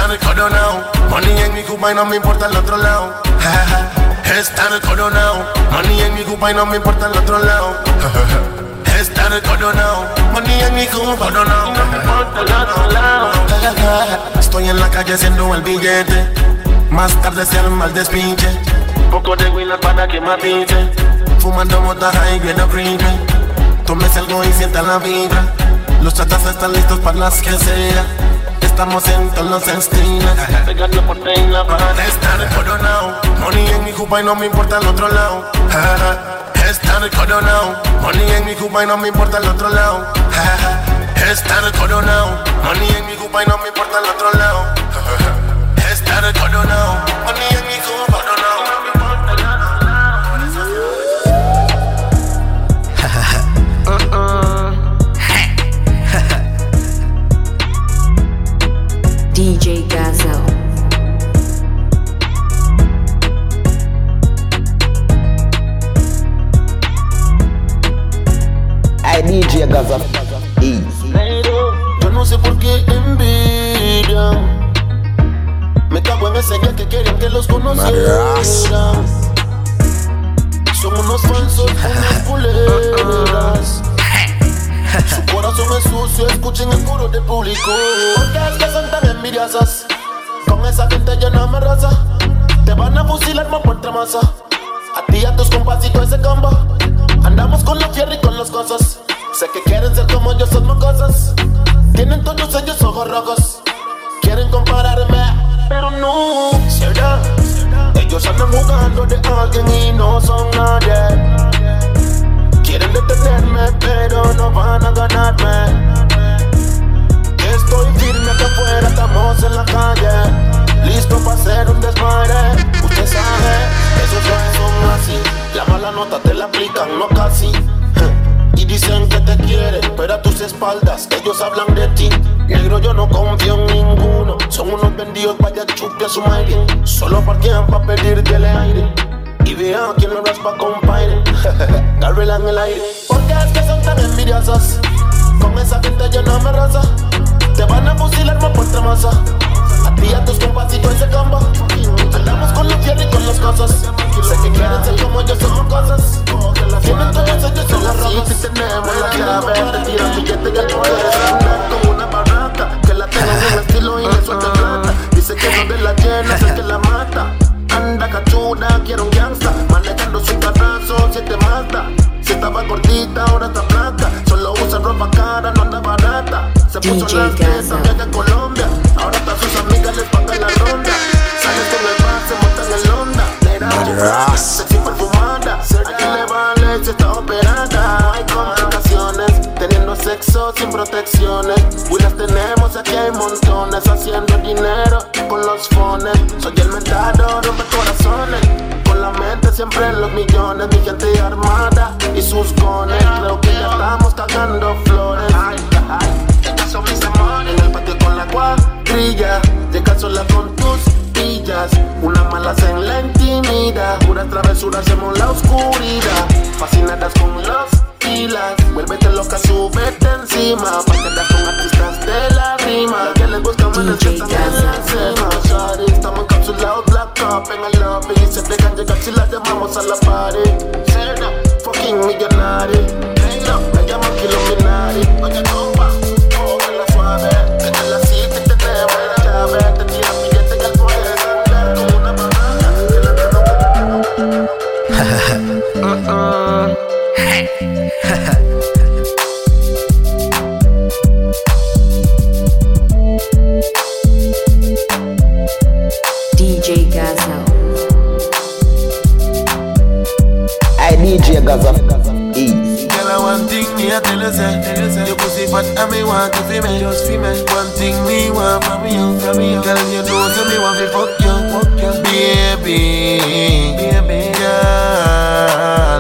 Estar coronado. Money en mi cupa y no me importa el otro lado. Estar coronado. Money en mi cupa y no me importa el otro lado. Estar coronado. Money en mi cupa, coronado. No me importa el otro lado. Estoy en la calle haciendo el billete. Más tarde se arma el despinche. Poco de winner para que me pinche. Fumando mota viendo creepy. Tómese algo y sienta la vibra. Los chatas están listos para las que sea. Estamos en todos los estilos. Pegarle por la Para estar coronado. Money en mi cupa y no me importa el otro lado. Estar coronado. Money en mi cupa y no me importa el otro lado. Estar coronado. Money en mi cupa y no me importa el otro lado. Estar coronado. Money en mi cupa, DJ Gaza. Easy. Yo no sé por qué envidia. Me cago en ese que querían que los conociera. Son unos falsos, unas culeras. Su corazón es su sucio, escuchen el coro del público. Porque es que son tan envidiosas. Con esa gente no me raza. Te van a fusilar más por masa. A ti y a tus compacitos ese combo. Andamos con los fierros y con las cosas. Sé que quieren ser como yo, son cosas. Tienen todos ellos ojos rojos. Quieren compararme, pero no. Ellos andan jugando de alguien y no son nadie. Quieren detenerme, pero no van a ganarme. Estoy firme acá afuera, estamos en la calle. Listo para hacer un desmadre. Usted sabe, esos son así. La mala nota te la aplican, no casi. Dicen que te quieren, pero a tus espaldas ellos hablan de ti. Negro, yo no confío en ninguno. Son unos vendidos, vaya chupe a su madre. Solo parquean para pedirte el aire. Y vean quién lo raspa. Gabriela en el aire. Porque es que son tan envidiosas. Con esa gente yo no me raza. Te van a fusilar más por masa. A ti y a tus compacitos ese combo. Andamos con los fierros y con las cosas. Sé que quieren ser como yo, somos cosas. Tienen todos ellos en las rosas. Si tenemos la llave, te tiran billete y el poder. Como una barraca. Que la tengo en estilo y le suelta plata. Dice que no de la llena, es el que la mata. Anda cachuda, quiero un gangsta. Manejando su carrazo, si te mata. Si estaba gordita, ahora está flaca. Solo usa ropa cara, no anda barata. Se puso DJ las piezas, viaja a Colombia. Ahora hasta sus amigas les pagan la ronda. Sales con el bar, se montan en Honda. Negra, sexy perfumada. Que le vale si está operada. Hay complicaciones, teniendo sexo sin protecciones. Y las tenemos aquí hay montones. Haciendo dinero con los fones. Soy el mentado, rompe corazones. Con la mente siempre en los millones. Mi gente armada y sus gones. Creo que ya estamos cagando flores. Ay, ay, estas son mis amores. En el patio con la cuadrilla. Llega sola con tus pillas. Una mala en la intimidad. Puras travesuras hacemos la oscuridad. Fascinadas con los pilas. Vuélvete loca, súbete encima. Pa' quedar con artistas de la rima. Que les gusta menos que están en. Shawty, Estamos encapsulados, black up en el lobby. Y se dejan llegar si las llamamos a la party. Fucking millonario. Me llaman Kilominari. Oye, compa, Uh-uh. DJ Gaza. I DJ Gaza. Easy. Girl, I one thing me I tell you say, your pussy fat and me want to feel me, just feel me. One thing me want from you, from you. Girl, you know so me want to fuck you, fuck you, baby, baby, girl.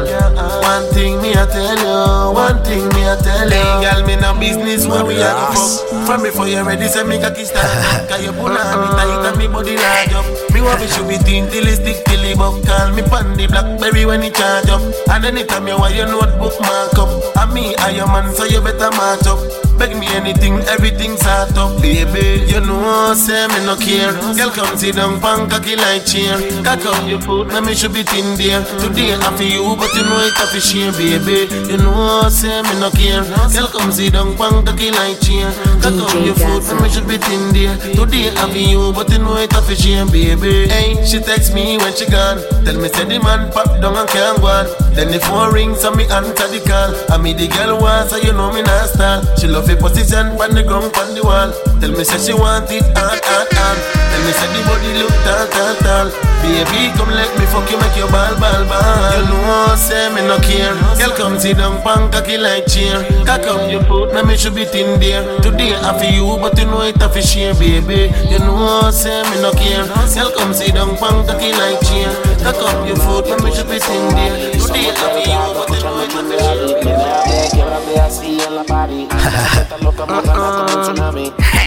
One thing me I tell you, one thing me I tell you. Hey, girl, me no business where we are fuck. From before you ready, say me cocky up. Cause you pull on me tight and me body large up. Me want to shoot it in till it stick till it buck. Call me pan the blackberry when it charge up. And anytime you want your notebook mark up. And me I your man, so you better match up. Beg me anything, everything sort up. Baby, you know, say me no care. Girl, come sit down, pan cocky like chair. Cock up your foot, me should be thin there. Today I for you, but you know it a fi share, baby. You know, say me no care. Girl, come sit down, pan cocky like chair. Cock up your foot, me should be thin there. Today I for you, but you know it a fi share, baby. Hey, she text me when she gone. Tell me say the man pop down and can't go on. Then the phone rings, so me answer the call. And me the girl wants, so you know me not style. She love the position on the ground, on the wall. Tell me say she want it hard, hard, hard. Tell me say the body look tall, tall, tall. Baby, come let me fuck you, make your ball, ball, ball. You know, say me no care. Girl, come sit down, pan cocky like chair. Cock up your foot, now me should be thin there. Today I for you, but you know it a fi share, baby. You know, say me no care. Girl, come sit down, pan cocky like chair. Cock up your foot, now me should be thin there. Today I for you, but you know it a fi share. Quiebrate así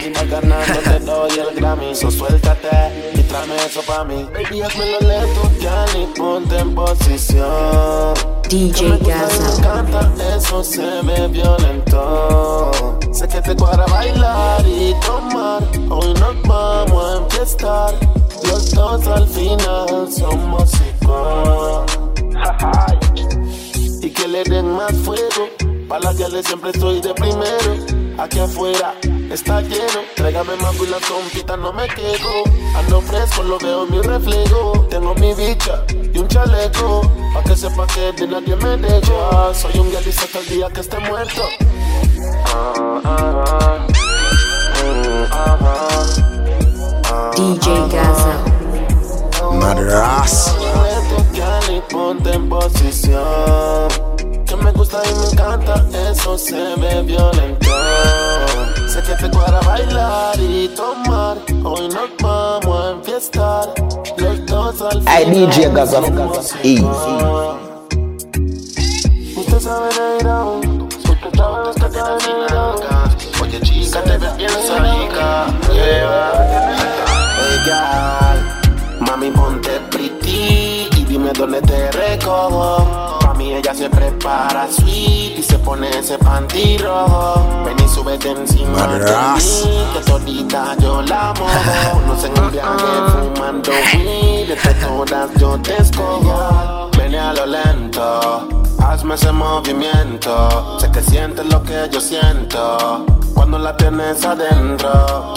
en la party. Estás loca por ganar como un tsunami. A mí me ganando te doy el Grammy. So suéltate y tráeme eso pa' mí. Baby, hazme lo lento, ya ni ponte en posición. DJ Me Gaza. encanta, eso se me violentó. Sé que te cuadra bailar y tomar. Hoy nos vamos a empezar. Los dos al final somos igual. y que le den más fuego. Pa' las gales siempre estoy de primero. Aquí afuera está lleno. Tráigame más y las compitas no me quedo. Ando fresco, lo veo en mi reflejo. Tengo mi bicha y un chaleco. Pa' que sepa que de nadie me dejo. Soy un dialista hasta el día que esté muerto. Ah, ah, ah. DJ Gaza. Madras. y ponte en posición. Me gusta y me encanta, eso se ve violento. Sé que te cuadra bailar y tomar. Hoy nos vamos a enfiestar. Los dos al final DJ Gaza. Easy. Usted sabe negra, usted sabe lo que está negra. Oye chica, te ves bien rica. Girl, mami ponte pretty y dime dónde te recojo. Pa' mí ella se prepara sweet y se pone ese panty rojo. Ven y súbete encima de mí, que todita yo la mojo. No se en un viaje fumando weed, entre todas yo te escojo. Ven a lo lento, hazme ese movimiento. Sé que sientes lo que yo siento cuando la tienes adentro.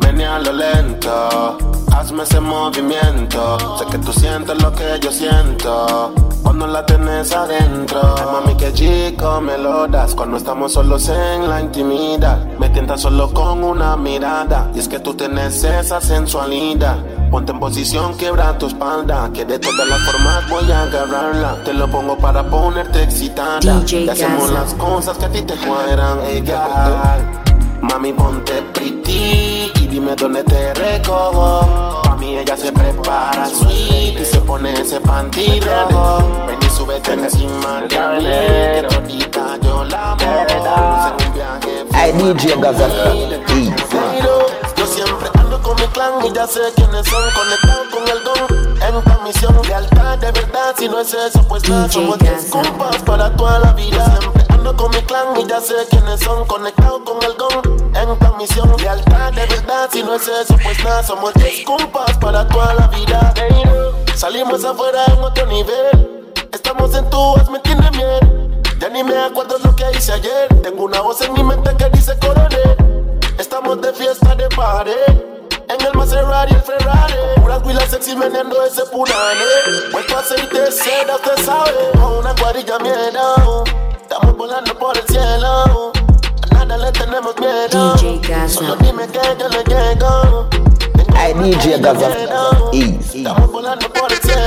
Ven a lo lento, hazme ese movimiento. Sé que tú sientes lo que yo siento cuando la tienes adentro. Ay, mami, que chico me lo das cuando estamos solos en la intimidad. Me tientas solo con una mirada. Y es que tú tienes esa sensualidad. Ponte en posición, quebra tu espalda. Que de todas las formas voy a agarrarla. Te lo pongo para ponerte excitada. DJ y hacemos Gaza. las cosas que a ti te cuadran. Girl. Mami, ponte pretty y dime dónde te recojo. Ella se prepara sweet y se pone ese panty rojo. Ven y súbete encima de que todita yo la. En un viaje DJ yo siempre ando con mi clan y ya sé quiénes son conectados con el don. En esta misión, lealtad de verdad. Si no es eso, pues nada, somos Gaza. disculpas para toda la vida. Siempre ando con mi clan y ya sé quiénes son conectados con el don. En esta misión, lealtad de verdad. Si no es eso, pues nada, somos disculpas para toda la vida. Salimos afuera en otro nivel. Estamos en tu me tiene miel. Ya ni me acuerdo lo que hice ayer. Tengo una voz en mi mente que dice coroné. Estamos de fiesta de pared. En el Maserati y el Ferrari. Puras huilas sexy meneando ese punane. Puesto aceite seda, usted sabe. Con una cuadrilla miedo. Estamos volando por el cielo. A nada le tenemos miedo. DJ Gaza. Solo dime que yo le llego. Tengo Hey, una DJ Gaza. Easy. Estamos volando por el cielo.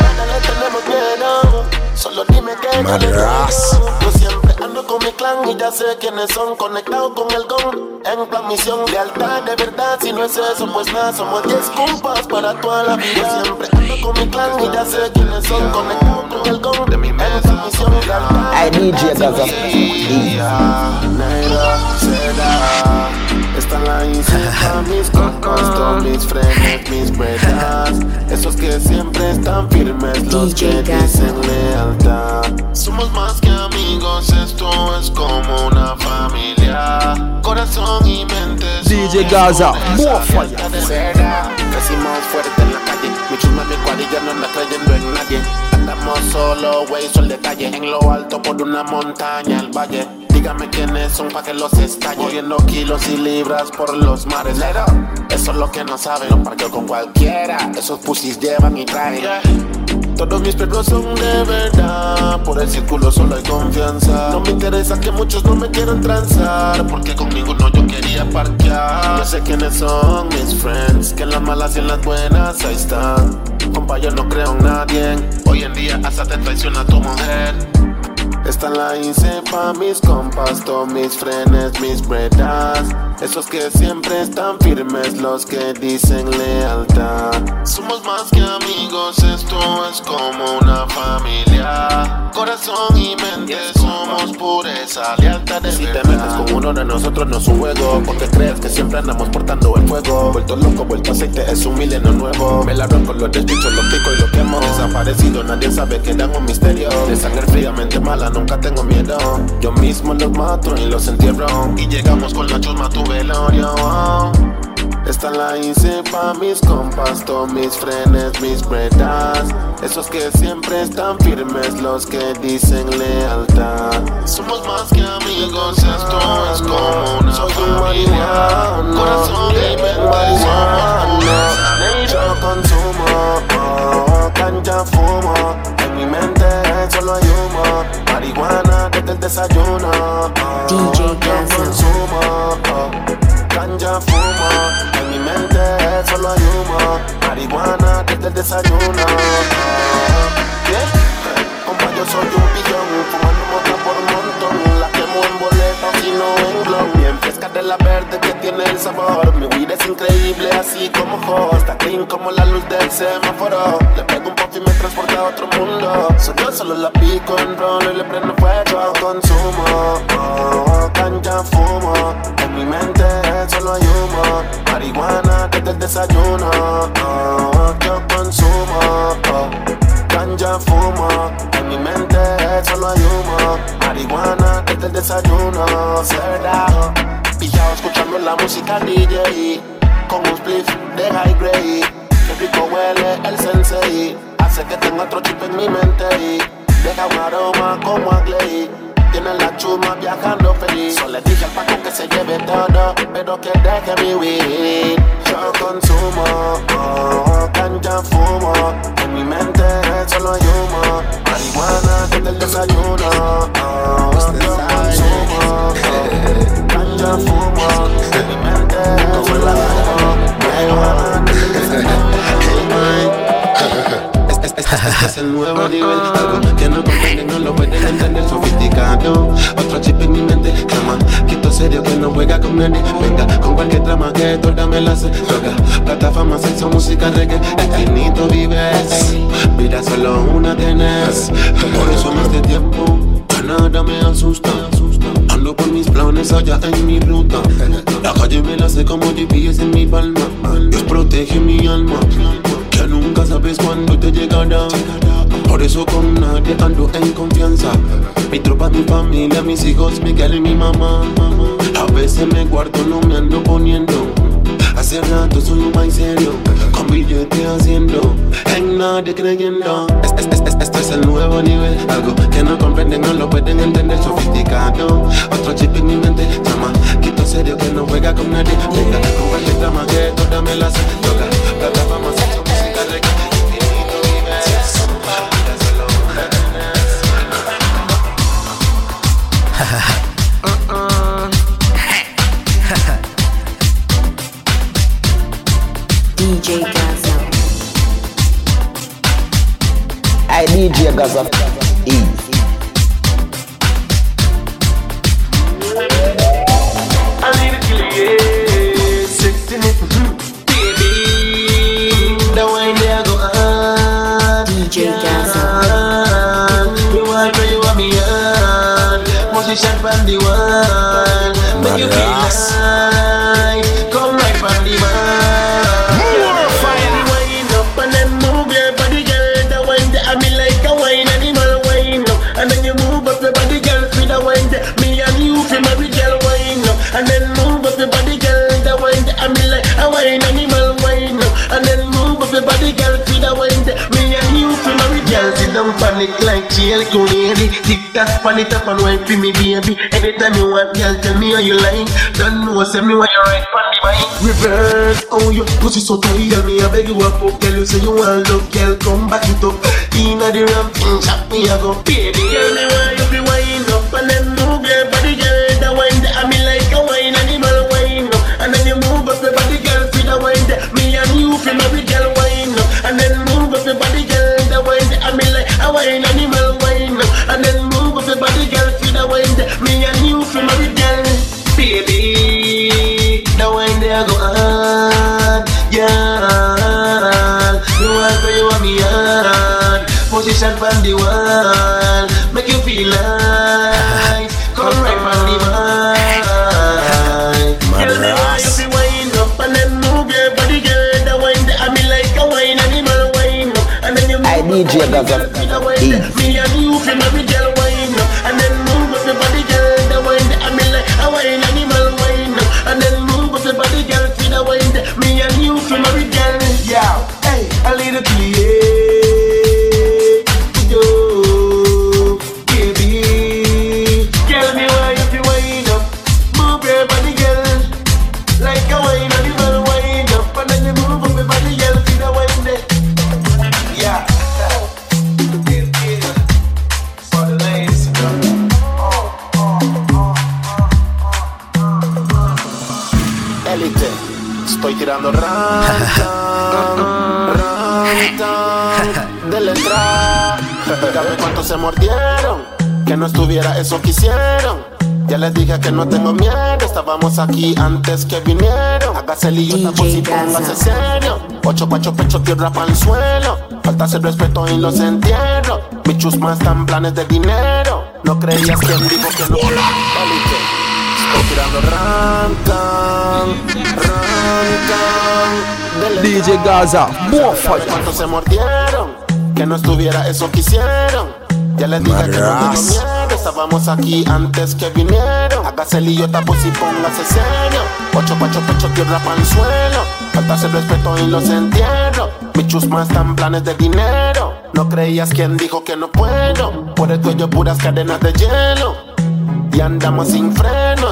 Nada le tenemos miedo. Solo dime que yo Madras. siempre ando con mi clan y ya sé quiénes son conectados con el gon. En plan misión, lealtad de verdad. Si no es eso, pues nada, somos 10 compas para toda la vida. Yo siempre ando con mi clan y ya sé quiénes son conectados con el gon. En plan misión, lealtad. Gaza. Easy. Negra, la hice pa' mis cocos, todos mis frenes, mis bredas. Esos que siempre están firmes, los que dicen lealtad. Somos más que amigos, esto es como una familia. Corazón y mente. DJ Gaza, de seda. Crecimos fuerte en la calle, mi chuma, mi cuadrilla no anda creyendo en nadie. Andamos solo, wey, sol de calle, en lo alto por una montaña, el valle. Dígame quiénes son pa' que los estalle. Moviendo kilos y libras por los mares. Lero, eso es lo que no saben. No parqueo con cualquiera. Esos pussies llevan y traen. Todos mis perros son de verdad. Por el círculo solo hay confianza. No me interesa que muchos no me quieran transar. Porque con ninguno yo quería parquear. Yo sé quiénes son mis friends. Que en las malas y en las buenas ahí están. Compa, yo no creo en nadie. Hoy en día hasta te traiciona tu mujer. Esta la hice pa' mis compas, todos mis frenes, mis bredas. Esos que siempre están firmes, los que dicen lealtad. Somos más que amigos, esto es como una familia. Corazón y mente, somos pureza, lealtad de Si de nosotros no es un juego Porque crees que siempre andamos portando el fuego. Vuelto loco, vuelto aceite, es un milenio nuevo. Me la con los despichos, los pico y lo quemo. Desaparecido, nadie sabe que dan un misterio. De sangre fríamente mala, nunca tengo miedo. Yo mismo los mato y los entierro. Y llegamos con la chusma a tu velorio Esta la hice pa' mis compas, todos mis frenes, mis bretas. Esos que siempre están firmes, los que dicen lealtad. Somos más que amigos, esto es como una Soy un marihuana, corazón y mente somos Yo consumo, oh, cancha fumo. En mi mente solo hay humo. Marihuana desde el desayuno. oh, DJ yo Gaza. consumo, oh, ganja fumo. En mi mente solo hay humo. Marihuana desde el desayuno. Yeah. Compa, yo soy un billón, fumando mota por un montón. La quemo en boletas y no en blon. Bien fresca de la verde que tiene el sabor. Mi weed es increíble, así como ho. Está clean como la luz del semáforo. Le pego un puff y me transporta a otro mundo. Soy yo solo la pico en ron y le prendo fuego. Consumo, oh, ganja fumo. En mi mente solo hay humo. Marihuana desde el desayuno. oh, yo consumo. oh, Ganja fumo, en mi mente solo hay humo. Marihuana desde el desayuno, cerda Pillado escuchando la música DJ Con un spliff de high grade. Qué rico huele el sensei. Hace que tenga otro chip en mi mente Deja un aroma como a Glade tiene la chuma viajando feliz. Solo le dije al que se lleve todo Pero que deje mi weed. Yo consumo oh, Ganja fumo. En mi mente solo hay humo. Marihuana desde el desayuno. Oh, Yo consumo oh, fumo. En mi mente solo hay humo. Marihuana desde el este, es el nuevo nivel. Algo que no comprenden, no lo pueden entender. Sofisticado, otro chip en mi mente. Cama, quito serio que no juega con nadie. Venga, con cualquier trama que toda me la hace. Droga, plataforma, sexo, música, reggae. Infinito vives, vida solo una tienes. Por eso más de tiempo, nada me asusta. Ando por mis planes allá en mi ruta. La calle me la sé como GPS en mi palma. Dios protege mi alma sabes cuándo te llegará. Por eso con nadie ando en confianza. Mi tropa, mi familia, mis hijos, Miguel y mi mamá. A veces me guardo, no me ando poniendo. Hace rato soy un más serio, con billete haciendo, en nadie creyendo. Este, este, este, este es el nuevo nivel, algo que no comprenden, no lo pueden entender, sofisticado. Otro chip en mi mente, quito serio que no juega con nadie. Venga, con trama que toda me la hace, toca, plataforma, sexo, DJ Gaza. I DJ Gaza. Easy. I need a killer, yeah. Sexy, mm-hmm. baby. The way they go on. DJ Gaza. You want me, you want me on. Position from the one. Make you feel pan it up and wine for me, baby. Anytime you want, girl, tell me how you like. Don't know, say me what you right, pan the. Reverse, oh your pussy so tight, girl. Me I beg you up, girl. You say you want love, girl. Come back it up. Inna the ramp, chop me I go, baby. Girl, me want the wall, make you feel like come right from the mind. Girl, the way you be wind up and then move your body, girl. The wine that I mean like a wine animal wine up, and then you move I up DJ your body, Gaza. Estuviera eso que hicieron. Ya les dije que no tengo miedo, estábamos aquí antes que vinieron. Hágase lío, por si póngase serio. Ocho pacho pecho, tierra para el suelo. Falta el respeto y los entierro. Mis chusmas están planes de dinero. No creías que dijo que no. Estoy tirando rancan, rancan. DJ Gaza, fire. ¿Cuántos se mordieron? Que no estuviera eso que hicieron. Ya les dije que no tengo miedo, estábamos aquí antes que vinieron. Hágase lío, tapo y póngase serio. Ocho pacho pecho, tierra el suelo. Falta el respeto y los entierro. Mis chusmas están planes de dinero. No creías quien dijo que no puedo. Por el cuello puras cadenas de hielo. Y andamos sin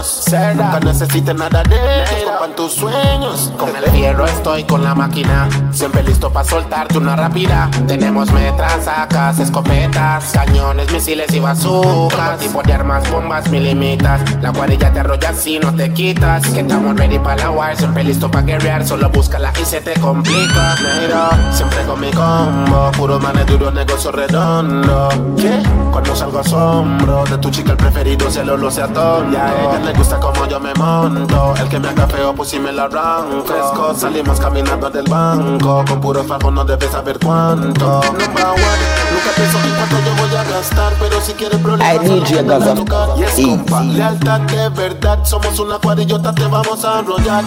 frenos. Nunca nada de ellos. Copan tus sueños. Con el fierro estoy con la máquina. Siempre listo para soltarte una rápida. Tenemos metras, sacas, escopetas, cañones, misiles y bazucas. Tipo de armas, bombas, milimitas. La cuadrilla te arrolla si no te quitas. Que estamos ready para la war. Siempre listo para guerrear. Solo búscala y se te complica. Mira, siempre con mi combo. Puro manes duro, negocio redondo. ¿Qué? Cuando salgo asombro. De tu chica el preferido se lo lo sea todo. Y a ella le gusta como yo me monto. El que me haga feo, pues si me la arranco. Fresco, salimos caminando del banco. Con puro fajo no debes saber cuánto. Number one, nunca pienso en cuánto yo voy a gastar. Pero si quieres problemas, Ay, DJ solo Gaza. tocar. Y es compa, lealtad de verdad. Somos una cuadrillota, te vamos a enrollar.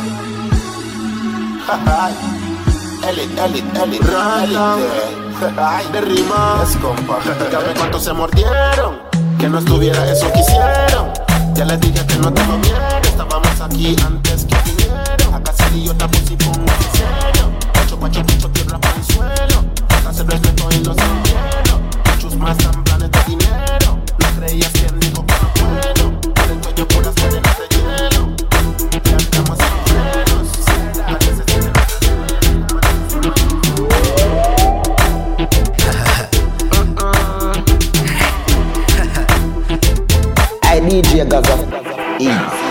Elite, elite, elite, elite. Ay, de rima. Es compa. Dígame cuántos se mordieron. Que no estuviera eso que hicieron. Ya les dije que no tengo miedo. Estábamos aquí antes que vinieron. Acá salí yo tapo si pongo en serio. Pacho, pacho, pacho, tierra para el suelo. Hace respeto y los entierro. Muchos más dan planes de dinero. No creías quien dijo que no puedo. Por el cuello puras cadenas DJ Gaza. Easy.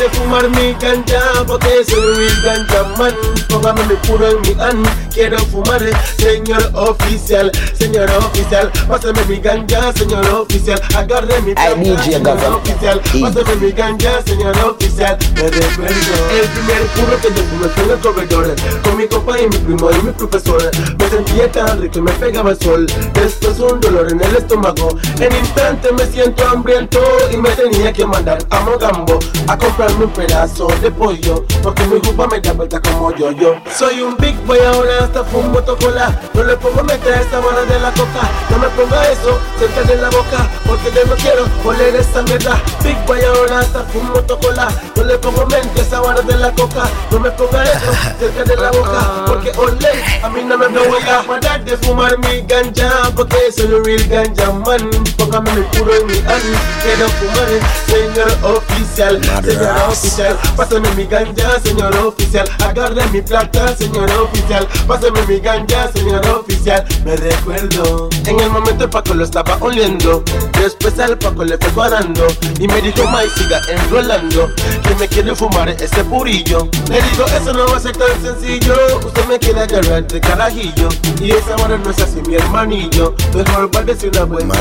De fumar mi ganja porque soy ganja man. Póngame mi puro en mi an. Quiero fumar, señor oficial, señor oficial. Pásame mi ganja, señor oficial. Agarre mi DJ señor oficial. Pásame mi ganja, señor oficial. Me recuerdo el primer puro que yo fumé fue en el corredor. Con mi compa y mi primo y mi profesor. Me sentía tan rico y me pegaba el sol. Después un dolor en el estómago. En instante me siento hambriento y me tenía que mandar a Mogambo a comprarme un pedazo de pollo. Porque mi jupa me da vuelta como yo yo. Soy un big boy ahora hasta fumo tocola. No le pongo meter esa vara de la coca. No me ponga eso cerca de la boca. Porque yo no quiero oler esa mierda. Big boy ahora hasta fumo tocola. No le pongo mente esa vara de la coca. No me ponga eso cerca de la boca. Porque oler a mí no me voy a parar de fumar mi ganja. Porque soy un real ganja man. Póngame mi puro en mi an. Quiero fumar, señor oficial. Señor oficial, pásame mi ganja, señor oficial. Agarre mi plata, señor oficial. Pásame mi ganja, señor oficial. Me recuerdo. En el momento el Paco lo estaba oliendo. Después al Paco le fue cuadrando. Y me dijo, May, siga enrolando. Que me quiere fumar ese purillo. Le digo, eso no va a ser tan sencillo. Usted me quiere agarrar de carajillo. Y esa hora no es así, mi hermanillo. Mejor guárdese una buena.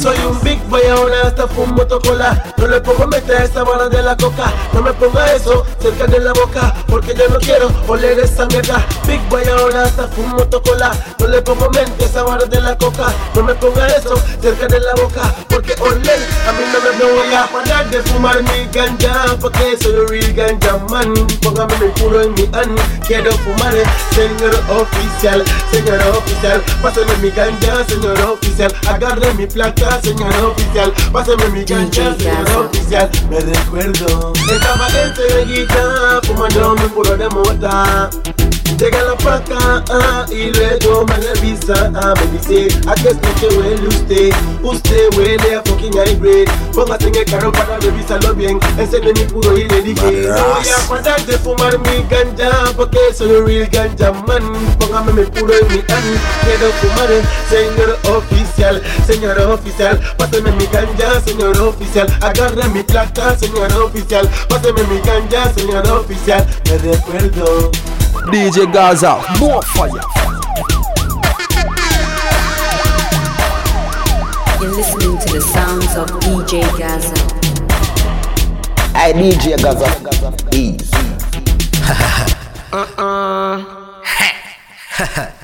Soy un big boy ahora hasta fumo tocola. No le pongo meter esa vara de la coca. No me ponga eso cerca de la boca. Porque yo no quiero oler esa mierda. Big boy ahora hasta fumo tocola. No le pongo mente esa vara de la coca. No me ponga eso cerca de la boca. Porque oler a mí no me voy a parar de fumar mi ganja. Porque soy un real ganja man. Póngame mi puro en mi an. Quiero fumar, señor oficial. Señor oficial, pásame mi ganja, señor oficial. Agarre mi placa, señor oficial. Pásame mi ganja, señor oficial. Me recuerdo. Estaba en ceguita, fumando mi puro de mota. Llega la placa ah, y luego me revisa. Ah, me dice, ¿a qué es lo que huele usted? Usted huele a fucking celebrate. Póngase en el carro para revisarlo bien. Encende mi puro y le dije, voy a parar de fumar mi ganja porque soy un real ganja man. Póngame mi puro y mi an. Quiero fumar, señor oficial, señor oficial. Páseme mi ganja, señor oficial. Agarre mi plata, señor oficial. Páseme mi ganja, señor oficial. Me recuerdo. DJ Gaza, more fire. You're listening to the sounds of DJ Gaza. I DJ Gaza. Easy. Uh-uh.